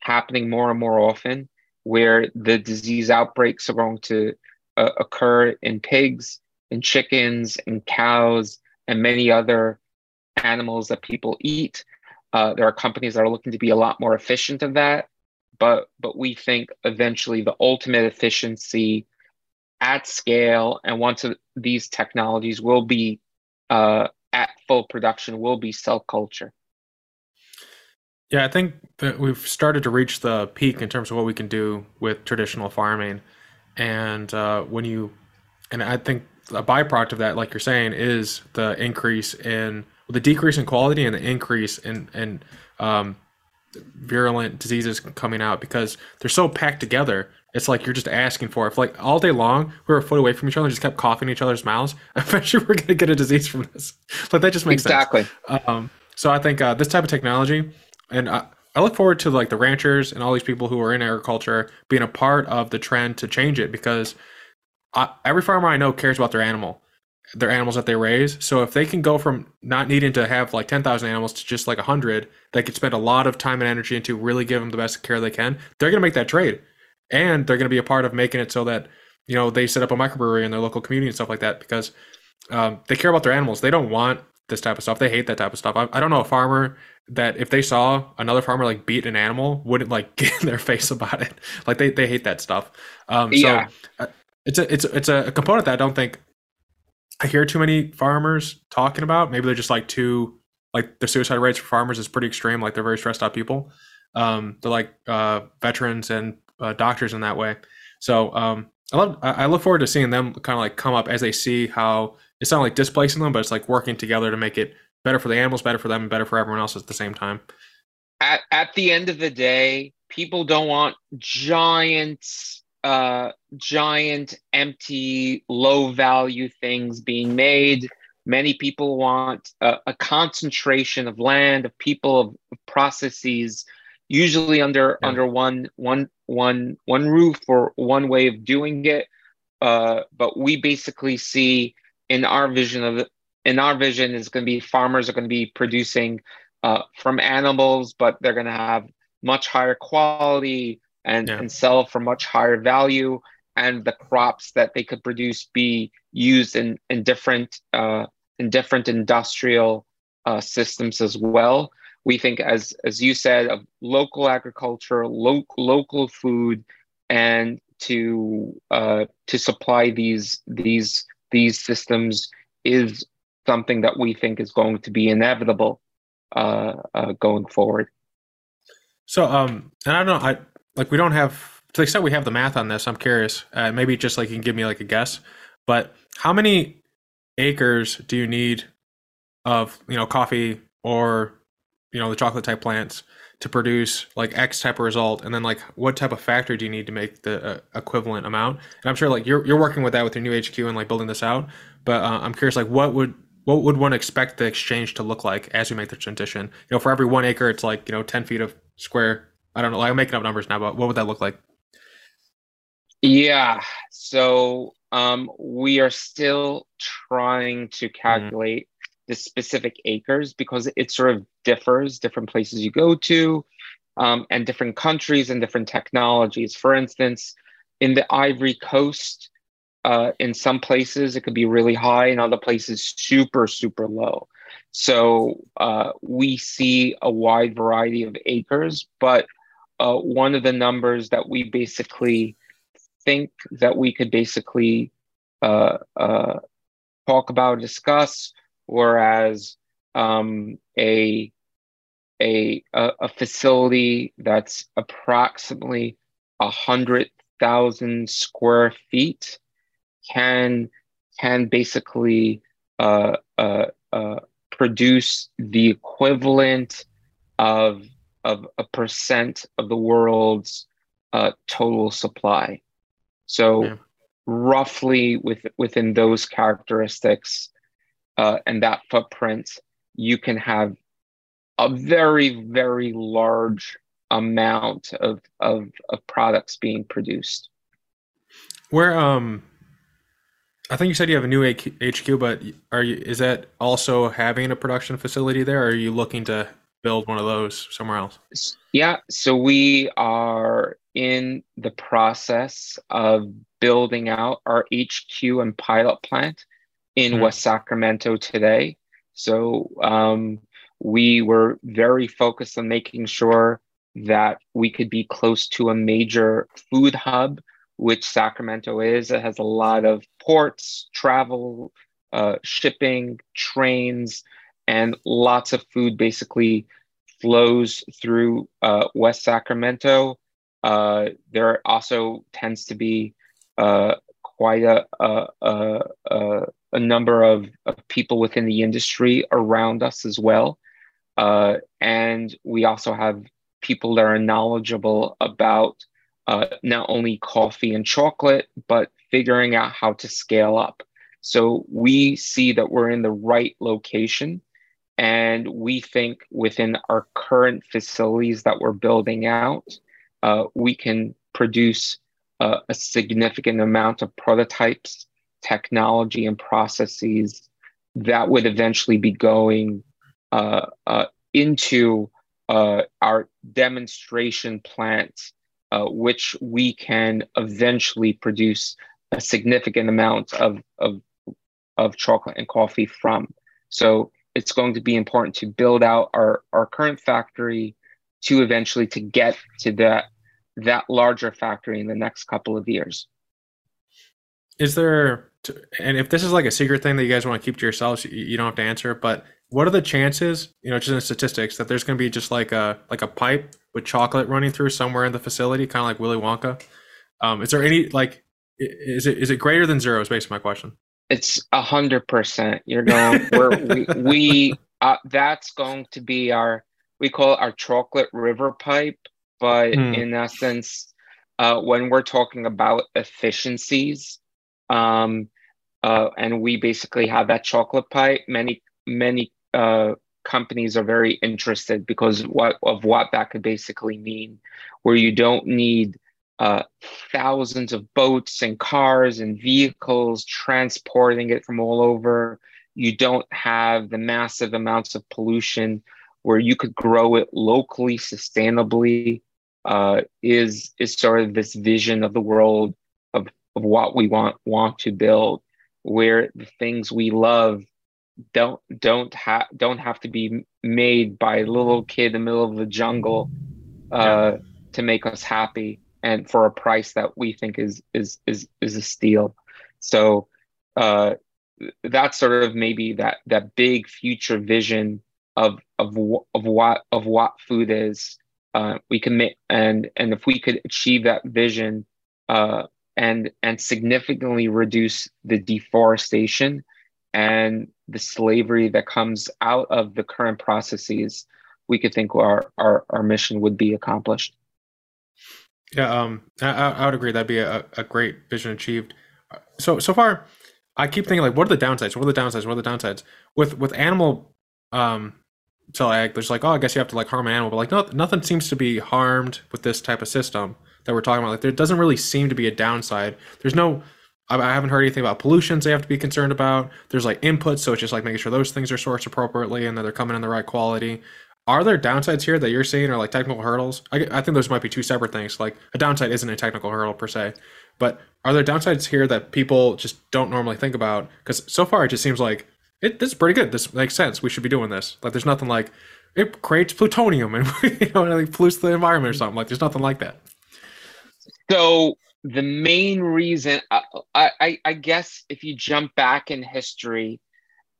happening more and more often, where the disease outbreaks are going to uh, occur in pigs, in chickens, in cows, and many other animals that people eat. Uh, there are companies that are looking to be a lot more efficient in that, but but we think eventually the ultimate efficiency at scale, and once these technologies will be uh, at full production, will be cell culture. Yeah, I think that we've started to reach the peak in terms of what we can do with traditional farming, and uh, when you, and I think a byproduct of that, like you're saying, is the increase in the decrease in quality and the increase in in um, virulent diseases coming out because they're so packed together. It's like you're just asking for it. If like all day long we were a foot away from each other and just kept coughing each other's mouths, eventually we're gonna get a disease from this. Like that just makes exactly. sense. Exactly. Um, so I think uh, this type of technology, and I, I look forward to like the ranchers and all these people who are in agriculture being a part of the trend to change it because I, every farmer I know cares about their animal their animals that they raise. So if they can go from not needing to have like 10,000 animals to just like 100, they could spend a lot of time and energy into really give them the best care they can. They're going to make that trade. And they're going to be a part of making it so that, you know, they set up a microbrewery in their local community and stuff like that because um, they care about their animals. They don't want this type of stuff. They hate that type of stuff. I, I don't know a farmer that if they saw another farmer like beat an animal wouldn't like get in their face about it. Like they, they hate that stuff. Um, yeah. So uh, it's a, it's, it's a component that I don't think I hear too many farmers talking about. Maybe they're just like too like the suicide rates for farmers is pretty extreme. Like they're very stressed out people. Um, they're like uh, veterans and uh, doctors in that way. So um, I love. I look forward to seeing them kind of like come up as they see how it's not like displacing them, but it's like working together to make it better for the animals, better for them, and better for everyone else at the same time. At at the end of the day, people don't want giants uh, giant, empty, low value things being made. Many people want a, a concentration of land, of people, of, of processes, usually under yeah. under one one one one roof or one way of doing it. Uh, but we basically see in our vision of in our vision is going to be farmers are going to be producing uh, from animals, but they're going to have much higher quality, and, yeah. and sell for much higher value and the crops that they could produce be used in, in different uh, in different industrial uh, systems as well. We think, as as you said, of local agriculture, lo- local food, and to uh, to supply these these these systems is something that we think is going to be inevitable uh, uh, going forward. So, um, and I don't know, I like we don't have to the extent we have the math on this. I'm curious. Uh, maybe just like you can give me like a guess, but how many acres do you need of you know coffee or you know the chocolate type plants to produce like X type of result, and then like what type of factory do you need to make the uh, equivalent amount? And I'm sure like you're you're working with that with your new HQ and like building this out, but uh, I'm curious like what would what would one expect the exchange to look like as we make the transition? You know, for every one acre, it's like you know 10 feet of square I don't know. Like I'm making up numbers now, but what would that look like? Yeah. So um, we are still trying to mm-hmm. calculate. The specific acres because it sort of differs different places you go to um, and different countries and different technologies. For instance, in the Ivory Coast, uh, in some places it could be really high, in other places super super low. So uh, we see a wide variety of acres, but uh, one of the numbers that we basically think that we could basically uh, uh, talk about, discuss, whereas um, a, a a facility that's approximately a hundred thousand square feet can can basically uh, uh, uh, produce the equivalent of of a percent of the world's uh, total supply. So, yeah. roughly with, within those characteristics uh, and that footprint, you can have a very, very large amount of, of, of products being produced. Where, um, I think you said you have a new HQ, but are you, is that also having a production facility there? Or are you looking to build one of those somewhere else? Yeah, so we are in the process of building out our HQ and pilot plant in mm-hmm. West Sacramento today. So um, we were very focused on making sure that we could be close to a major food hub, which Sacramento is. It has a lot of ports, travel, uh, shipping, trains, and lots of food basically flows through uh, West Sacramento. Uh, there also tends to be uh, quite a, a, a, a number of, of, people within the industry around us as well. Uh, and we also have people that are knowledgeable about uh, not only coffee and chocolate, but figuring out how to scale up. So we see that we're in the right location. And we think within our current facilities that we're building out, uh, we can produce uh, a significant amount of prototypes, technology, and processes that would eventually be going uh, uh into uh, our demonstration plant, uh, which we can eventually produce a significant amount of, of, of chocolate and coffee from. So it's going to be important to build out our, our current factory to eventually to get to that that larger factory in the next couple of years. Is there, and if this is like a secret thing that you guys want to keep to yourselves, you don't have to answer. But what are the chances, you know, just in statistics, that there's going to be just like a like a pipe with chocolate running through somewhere in the facility, kind of like Willy Wonka? Um, is there any like, is it is it greater than zero? Is basically my question. It's a hundred percent. You're going. We're, we we uh, that's going to be our we call it our chocolate river pipe but hmm. in essence, uh, when we're talking about efficiencies, um, uh, and we basically have that chocolate pie, many many uh, companies are very interested because what of what that could basically mean, where you don't need uh, thousands of boats and cars and vehicles transporting it from all over. You don't have the massive amounts of pollution where you could grow it locally, sustainably, uh, is is sort of this vision of the world of, what we want want to build, where the things we love don't don't have don't have to be made by a little kid in the middle of the jungle uh, yeah. to make us happy and for a price that we think is is is is a steal. So uh, that's sort of maybe that that big future vision of of of what of what food is uh, we commit and and if we could achieve that vision uh, and and significantly reduce the deforestation and the slavery that comes out of the current processes, we could think our our, our mission would be accomplished. Yeah, um, I, I would agree. That'd be a, a great vision achieved. So so far, I keep thinking like, what are the downsides? What are the downsides? What are the downsides with with animal um so egg. There's like, oh, I guess you have to like harm an animal, but like, no, nothing seems to be harmed with this type of system that we're talking about. Like, there doesn't really seem to be a downside. There's no, I, haven't heard anything about pollutions they have to be concerned about. There's like inputs, so it's just like making sure those things are sourced appropriately and that they're coming in the right quality. Are there downsides here that you're seeing, or like technical hurdles? I, I think those might be two separate things. Like a downside isn't a technical hurdle per se, but are there downsides here that people just don't normally think about? Because so far it just seems like it, this is pretty good. This makes sense. We should be doing this. Like, there's nothing like it creates plutonium and you know, like pollutes the environment or something. Like, there's nothing like that. So the main reason, I, I, I guess, if you jump back in history,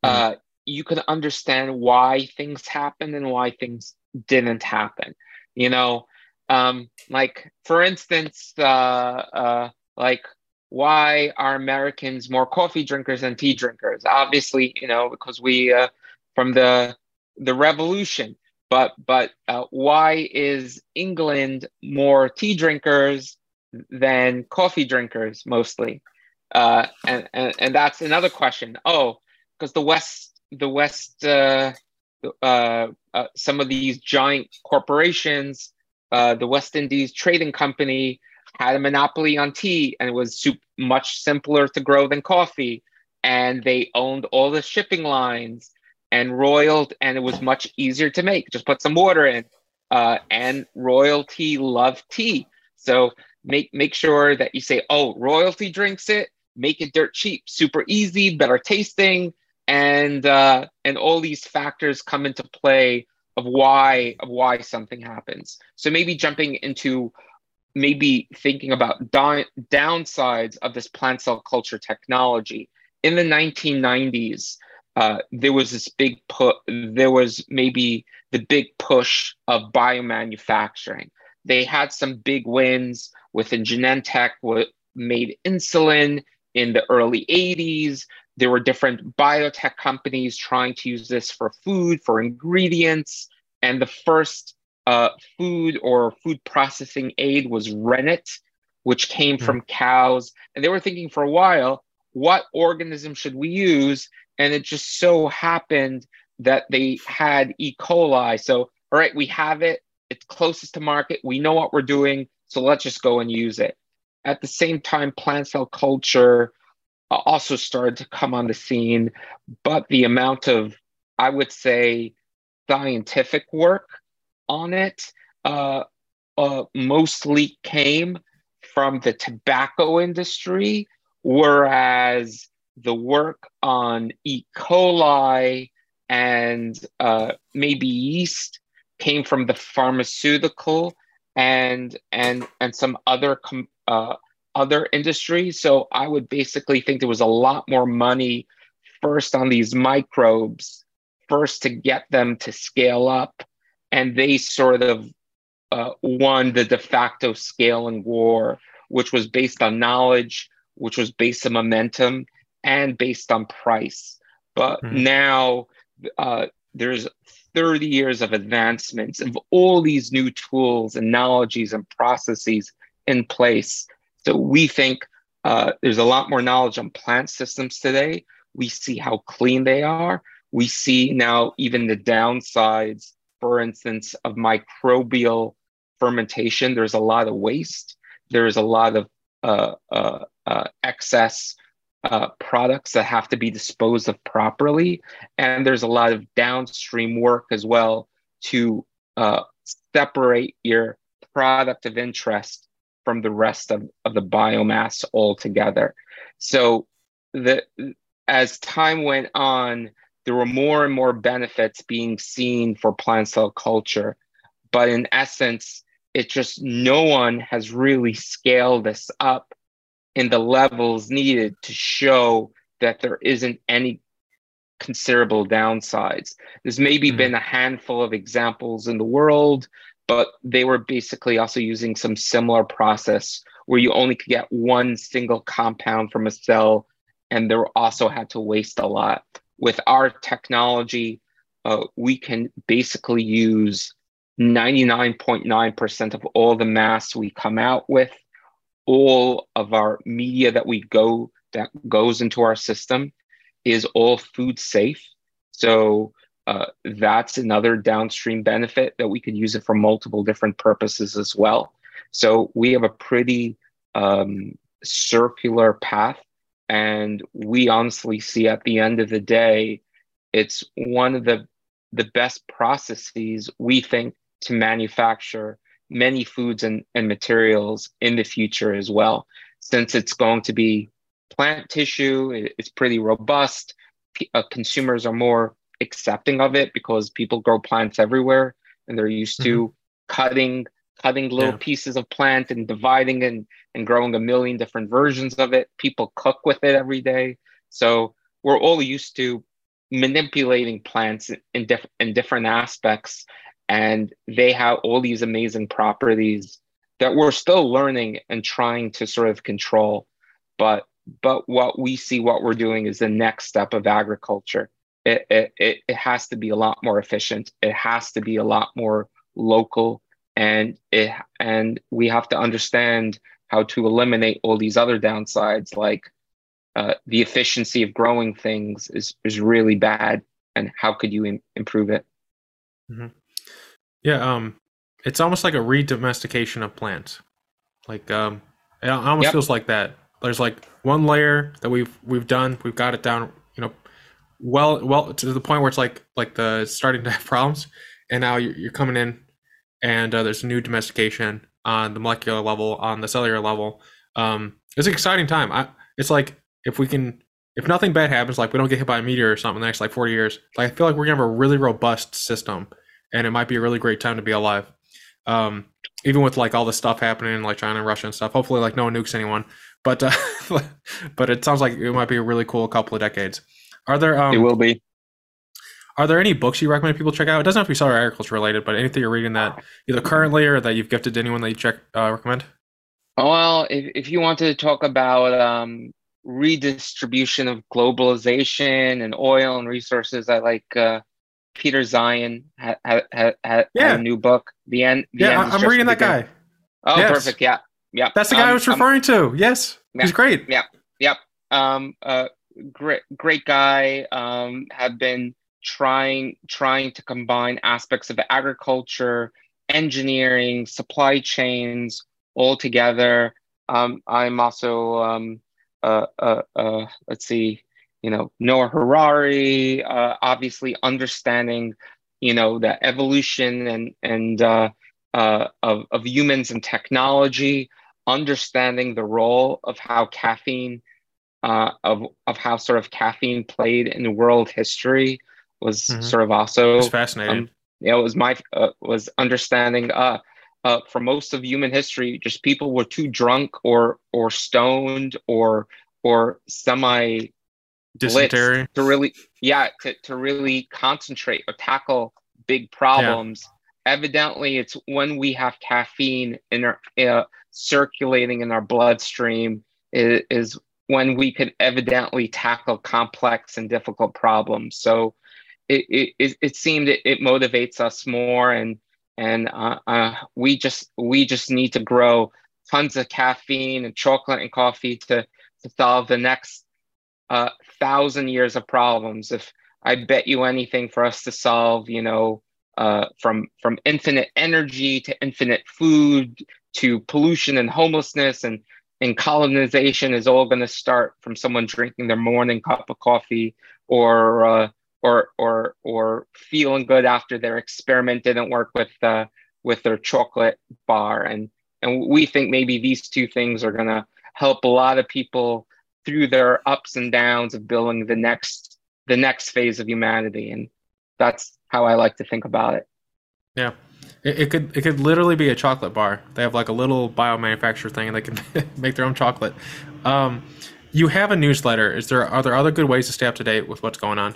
mm-hmm. uh, you can understand why things happened and why things didn't happen. You know, um, like for instance, uh, uh, like why are Americans more coffee drinkers than tea drinkers? Obviously, you know, because we uh, from the the revolution. But but uh, why is England more tea drinkers than coffee drinkers mostly? Uh, and, and and that's another question. Oh, because the West the West uh, uh, uh, some of these giant corporations, uh, the West Indies Trading Company had a monopoly on tea and it was much simpler to grow than coffee. And they owned all the shipping lines and royal, and it was much easier to make. Just put some water in. Uh, and royalty loved tea. So make make sure that you say, oh, royalty drinks it, make it dirt cheap, super easy, better tasting, and uh, and all these factors come into play of why of why something happens. So maybe jumping into maybe thinking about down, downsides of this plant cell culture technology. In the 1990s, uh, there was this big put. There was maybe the big push of biomanufacturing. They had some big wins within Genentech. What made insulin in the early 80s. There were different biotech companies trying to use this for food, for ingredients. And the first uh, food or food processing aid was rennet, which came mm-hmm. from cows. And they were thinking for a while, what organism should we use? And it just so happened that they had E. coli. So, all right, we have it. It's closest to market. We know what we're doing. So let's just go and use it. At the same time, plant cell culture uh, also started to come on the scene, but the amount of, I would say, scientific work on it uh, uh, mostly came from the tobacco industry, whereas the work on E. coli and uh, maybe yeast came from the pharmaceutical and and and some other com- uh, other industries. So I would basically think there was a lot more money first on these microbes, first to get them to scale up, and they sort of uh, won the de facto scaling war, which was based on knowledge, which was based on momentum, and based on price. But mm-hmm. now uh, there's 30 years of advancements of all these new tools and knowledges and processes in place. So we think uh, there's a lot more knowledge on plant systems today. We see how clean they are. We see now even the downsides, for instance, of microbial fermentation. There's a lot of waste. There's a lot of uh, uh, uh excess uh, products that have to be disposed of properly. And there's a lot of downstream work as well to uh, separate your product of interest from the rest of, of the biomass altogether. So the as time went on, there were more and more benefits being seen for plant cell culture. But in essence, it just no one has really scaled this up in the levels needed to show that there isn't any considerable downsides. There's maybe mm-hmm. been a handful of examples in the world, but they were basically also using some similar process where you only could get one single compound from a cell, and they also had to waste a lot. With our technology, uh, we can basically use 99.9% of all the mass we come out with all of our media that we go that goes into our system is all food safe. So uh, that's another downstream benefit that we could use it for multiple different purposes as well. So we have a pretty um, circular path, and we honestly see at the end of the day, it's one of the the best processes we think to manufacture many foods and, and materials in the future as well. Since it's going to be plant tissue, it's pretty robust. Uh, consumers are more accepting of it because people grow plants everywhere and they're used mm-hmm. to cutting cutting little yeah. pieces of plant and dividing and, and growing a million different versions of it. People cook with it every day. So we're all used to manipulating plants in, diff- in different aspects and they have all these amazing properties that we're still learning and trying to sort of control. But but what we see what we're doing is the next step of agriculture. It, it, it has to be a lot more efficient. It has to be a lot more local. And it and we have to understand how to eliminate all these other downsides like uh, the efficiency of growing things is is really bad. And how could you Im- improve it? Mm-hmm. Yeah, um, it's almost like a re-domestication of plants. Like, um, it almost yep. feels like that. There's like one layer that we've we've done. We've got it down. You know, well, well to the point where it's like like the starting to have problems, and now you're, you're coming in, and uh, there's new domestication on the molecular level, on the cellular level. Um, it's an exciting time. I, it's like if we can, if nothing bad happens, like we don't get hit by a meteor or something in the next like 40 years, like I feel like we're gonna have a really robust system and it might be a really great time to be alive. Um, even with like all the stuff happening in like China and Russia and stuff. Hopefully, like no one nukes anyone. But uh, but it sounds like it might be a really cool couple of decades. Are there? Um, it will be. are there any books you recommend people check out? It doesn't have to be cellular agriculture related, but anything you're reading that either currently or that you've gifted to anyone that you check uh, recommend? Well, if, if you wanted to talk about um, redistribution of globalization and oil and resources, I like uh, Peter Zeihan had, had, had, had Yeah. a new book. The end. The yeah, end I- I'm reading that beginning. guy. Oh, Yes. perfect. Yeah, yeah. That's the guy I Um, was um, referring to. Yes, he's great. Yeah. Yep. Um, uh, great, great guy. Um, have been trying trying to combine aspects of agriculture, engineering, supply chains all together. Um, I'm also um, uh, uh, uh, let's see, you know, Noah Harari. Uh, obviously, understanding, you know, the evolution and and uh, uh, of of humans and technology understanding the role of how caffeine uh, of of how sort of caffeine played in world history was Mhm. sort of also It's fascinating. um, you know, it was my uh, was understanding uh, uh, for most of human history, just people were too drunk or or stoned or or semi Dysentery. to really yeah to, to really concentrate or tackle big problems evidently it's when we have caffeine in our uh, circulating in our bloodstream is, is when we could evidently tackle complex and difficult problems so it it, it, it seemed it, it motivates us more and and uh, uh, we just we just need to grow tons of caffeine and chocolate and coffee to to solve the next uh, thousand years of problems. If I bet you anything for us to solve, you know, uh, from from infinite energy to infinite food to pollution and homelessness and and colonization is all going to start from someone drinking their morning cup of coffee or uh, or or or feeling good after their experiment didn't work with uh, with their chocolate bar and and we think maybe these two things are going to help a lot of people through their ups and downs of building the next the next phase of humanity and that's how i like to think about it Yeah. It, it could it could literally be a chocolate bar. They have like a little biomanufacturer thing and they can make their own chocolate. Um, you have a newsletter. Is there are there other good ways to stay up to date with what's going on?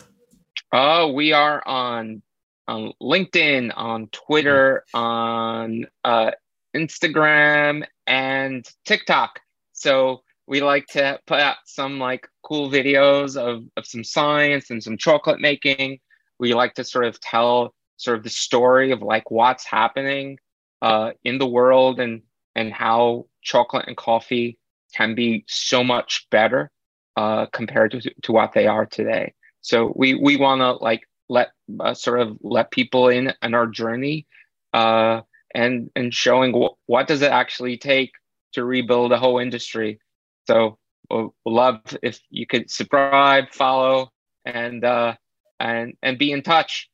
oh we are on on linkedin on twitter on uh, instagram and tiktok so we like to put out some like cool videos of, of some science and some chocolate making we like to sort of tell sort of the story of like what's happening uh, in the world and and how chocolate and coffee can be so much better uh, compared to, to what they are today. So we we want to like let uh, sort of let people in on our journey uh, and and showing wh- what does it actually take to rebuild a whole industry. So we'll, love if you could subscribe, follow, and uh, and and be in touch.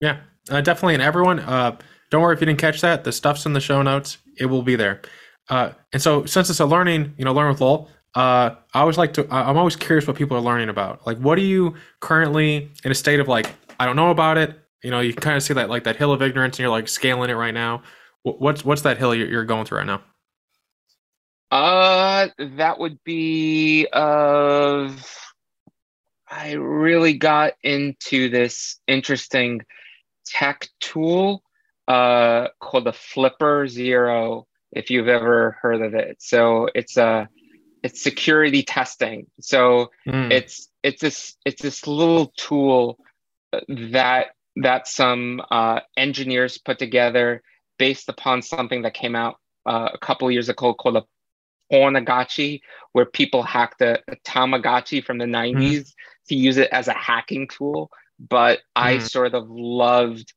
Yeah, uh, definitely. And everyone, uh, don't worry if you didn't catch that. The stuff's in the show notes. It will be there. Uh, and so, since it's a learning, you know, learn with Lowell. Uh, I always like to. I'm always curious what people are learning about. Like, what are you currently in a state of like? I don't know about it. You know, you kind of see that like that hill of ignorance, and you're like scaling it right now. What's what's that hill you're going through right now? Uh, that would be of. I really got into this interesting tech tool uh, called the Flipper Zero. If you've ever heard of it, so it's a it's security testing. So Mm, it's it's this it's this little tool that that some uh, engineers put together based upon something that came out uh, a couple years ago called a Pwnagotchi, where people hacked a, a Tamagotchi from the 90s to use it as a hacking tool. But I Mhm. sort of loved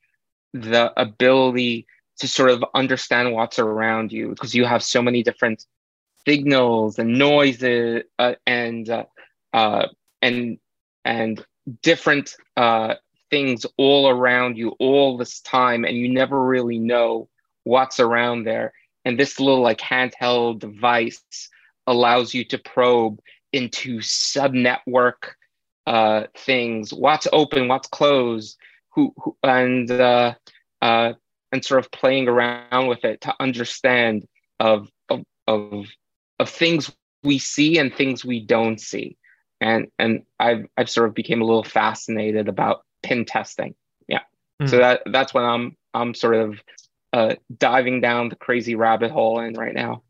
the ability to sort of understand what's around you because you have so many different signals and noises uh, and uh, uh, and and different uh, things all around you all this time, and you never really know what's around there. And this little like handheld device allows you to probe into sub-network uh, things, what's open, what's closed, who, who and uh, uh, and sort of playing around with it to understand of of of, of things we see and things we don't see and and I've I've sort of became a little fascinated about pen testing. Yeah. Mm. So that that's what I'm I'm sort of uh, diving down the crazy rabbit hole in right now.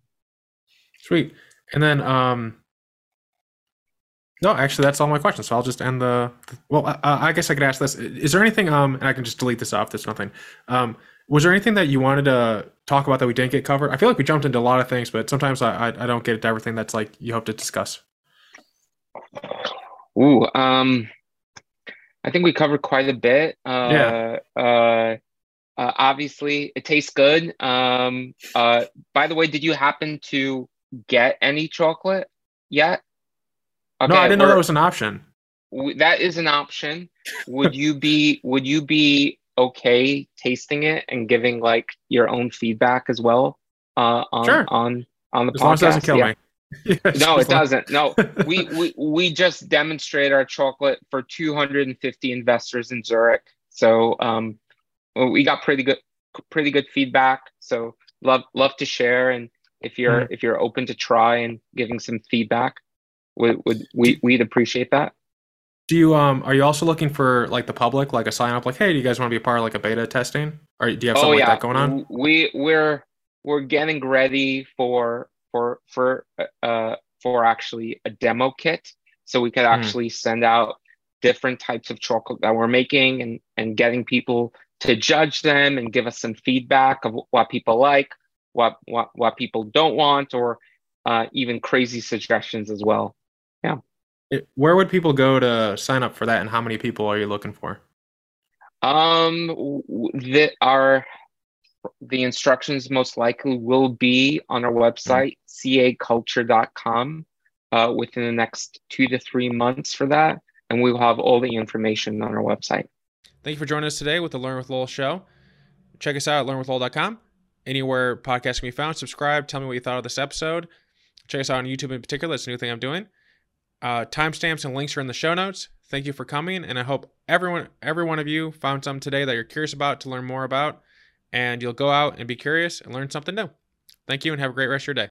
Sweet. And then um no, actually, that's all my questions. So I'll just end the. Well, uh, I guess I could ask this: Is there anything? Um, and I can just delete this off. There's nothing. Um, was there anything that you wanted to talk about that we didn't get covered? I feel like we jumped into a lot of things, but sometimes I I, I don't get to everything that's like you hope to discuss. Ooh, um, I think we covered quite a bit. Uh, yeah. Uh, uh, obviously, it tastes good. Um, uh, by the way, did you happen to get any chocolate yet? Okay, no, I didn't know that was an option. that is an option. Would you be Would you be okay tasting it and giving like your own feedback as well? Uh, on sure. on on the as podcast. Long as it doesn't kill yeah. me. yes, no, it doesn't. No, we, we we just demonstrate our chocolate for 250 investors in Zurich. So um, we got pretty good pretty good feedback. So love love to share and if you're mm. if you're open to try and giving some feedback, would would we we'd appreciate that. Do you um are you also looking for like the public like a sign up like hey do you guys want to be a part of like a beta testing or do you have something oh, yeah. like that going on? We we're we're getting ready for for for uh for actually a demo kit so we could hmm. actually mm. send out different types of chocolate that we're making and and getting people to judge them and give us some feedback of what people like what what what people don't want or uh, even crazy suggestions as well yeah it, where would people go to sign up for that and how many people are you looking for um that are the instructions most likely will be on our website, caculture.com, uh, within the next two to three months for that. And we will have all the information on our website. Thank you for joining us today with the Learn with Lowell show. Check us out at learnwithlowell.com. Anywhere podcasts can be found, subscribe. Tell me what you thought of this episode. Check us out on YouTube in particular. That's a new thing I'm doing. Uh, timestamps and links are in the show notes. Thank you for coming, and I hope everyone, every one of you, found something today that you're curious about to learn more about and you'll go out and be curious and learn something new. Thank you and have a great rest of your day.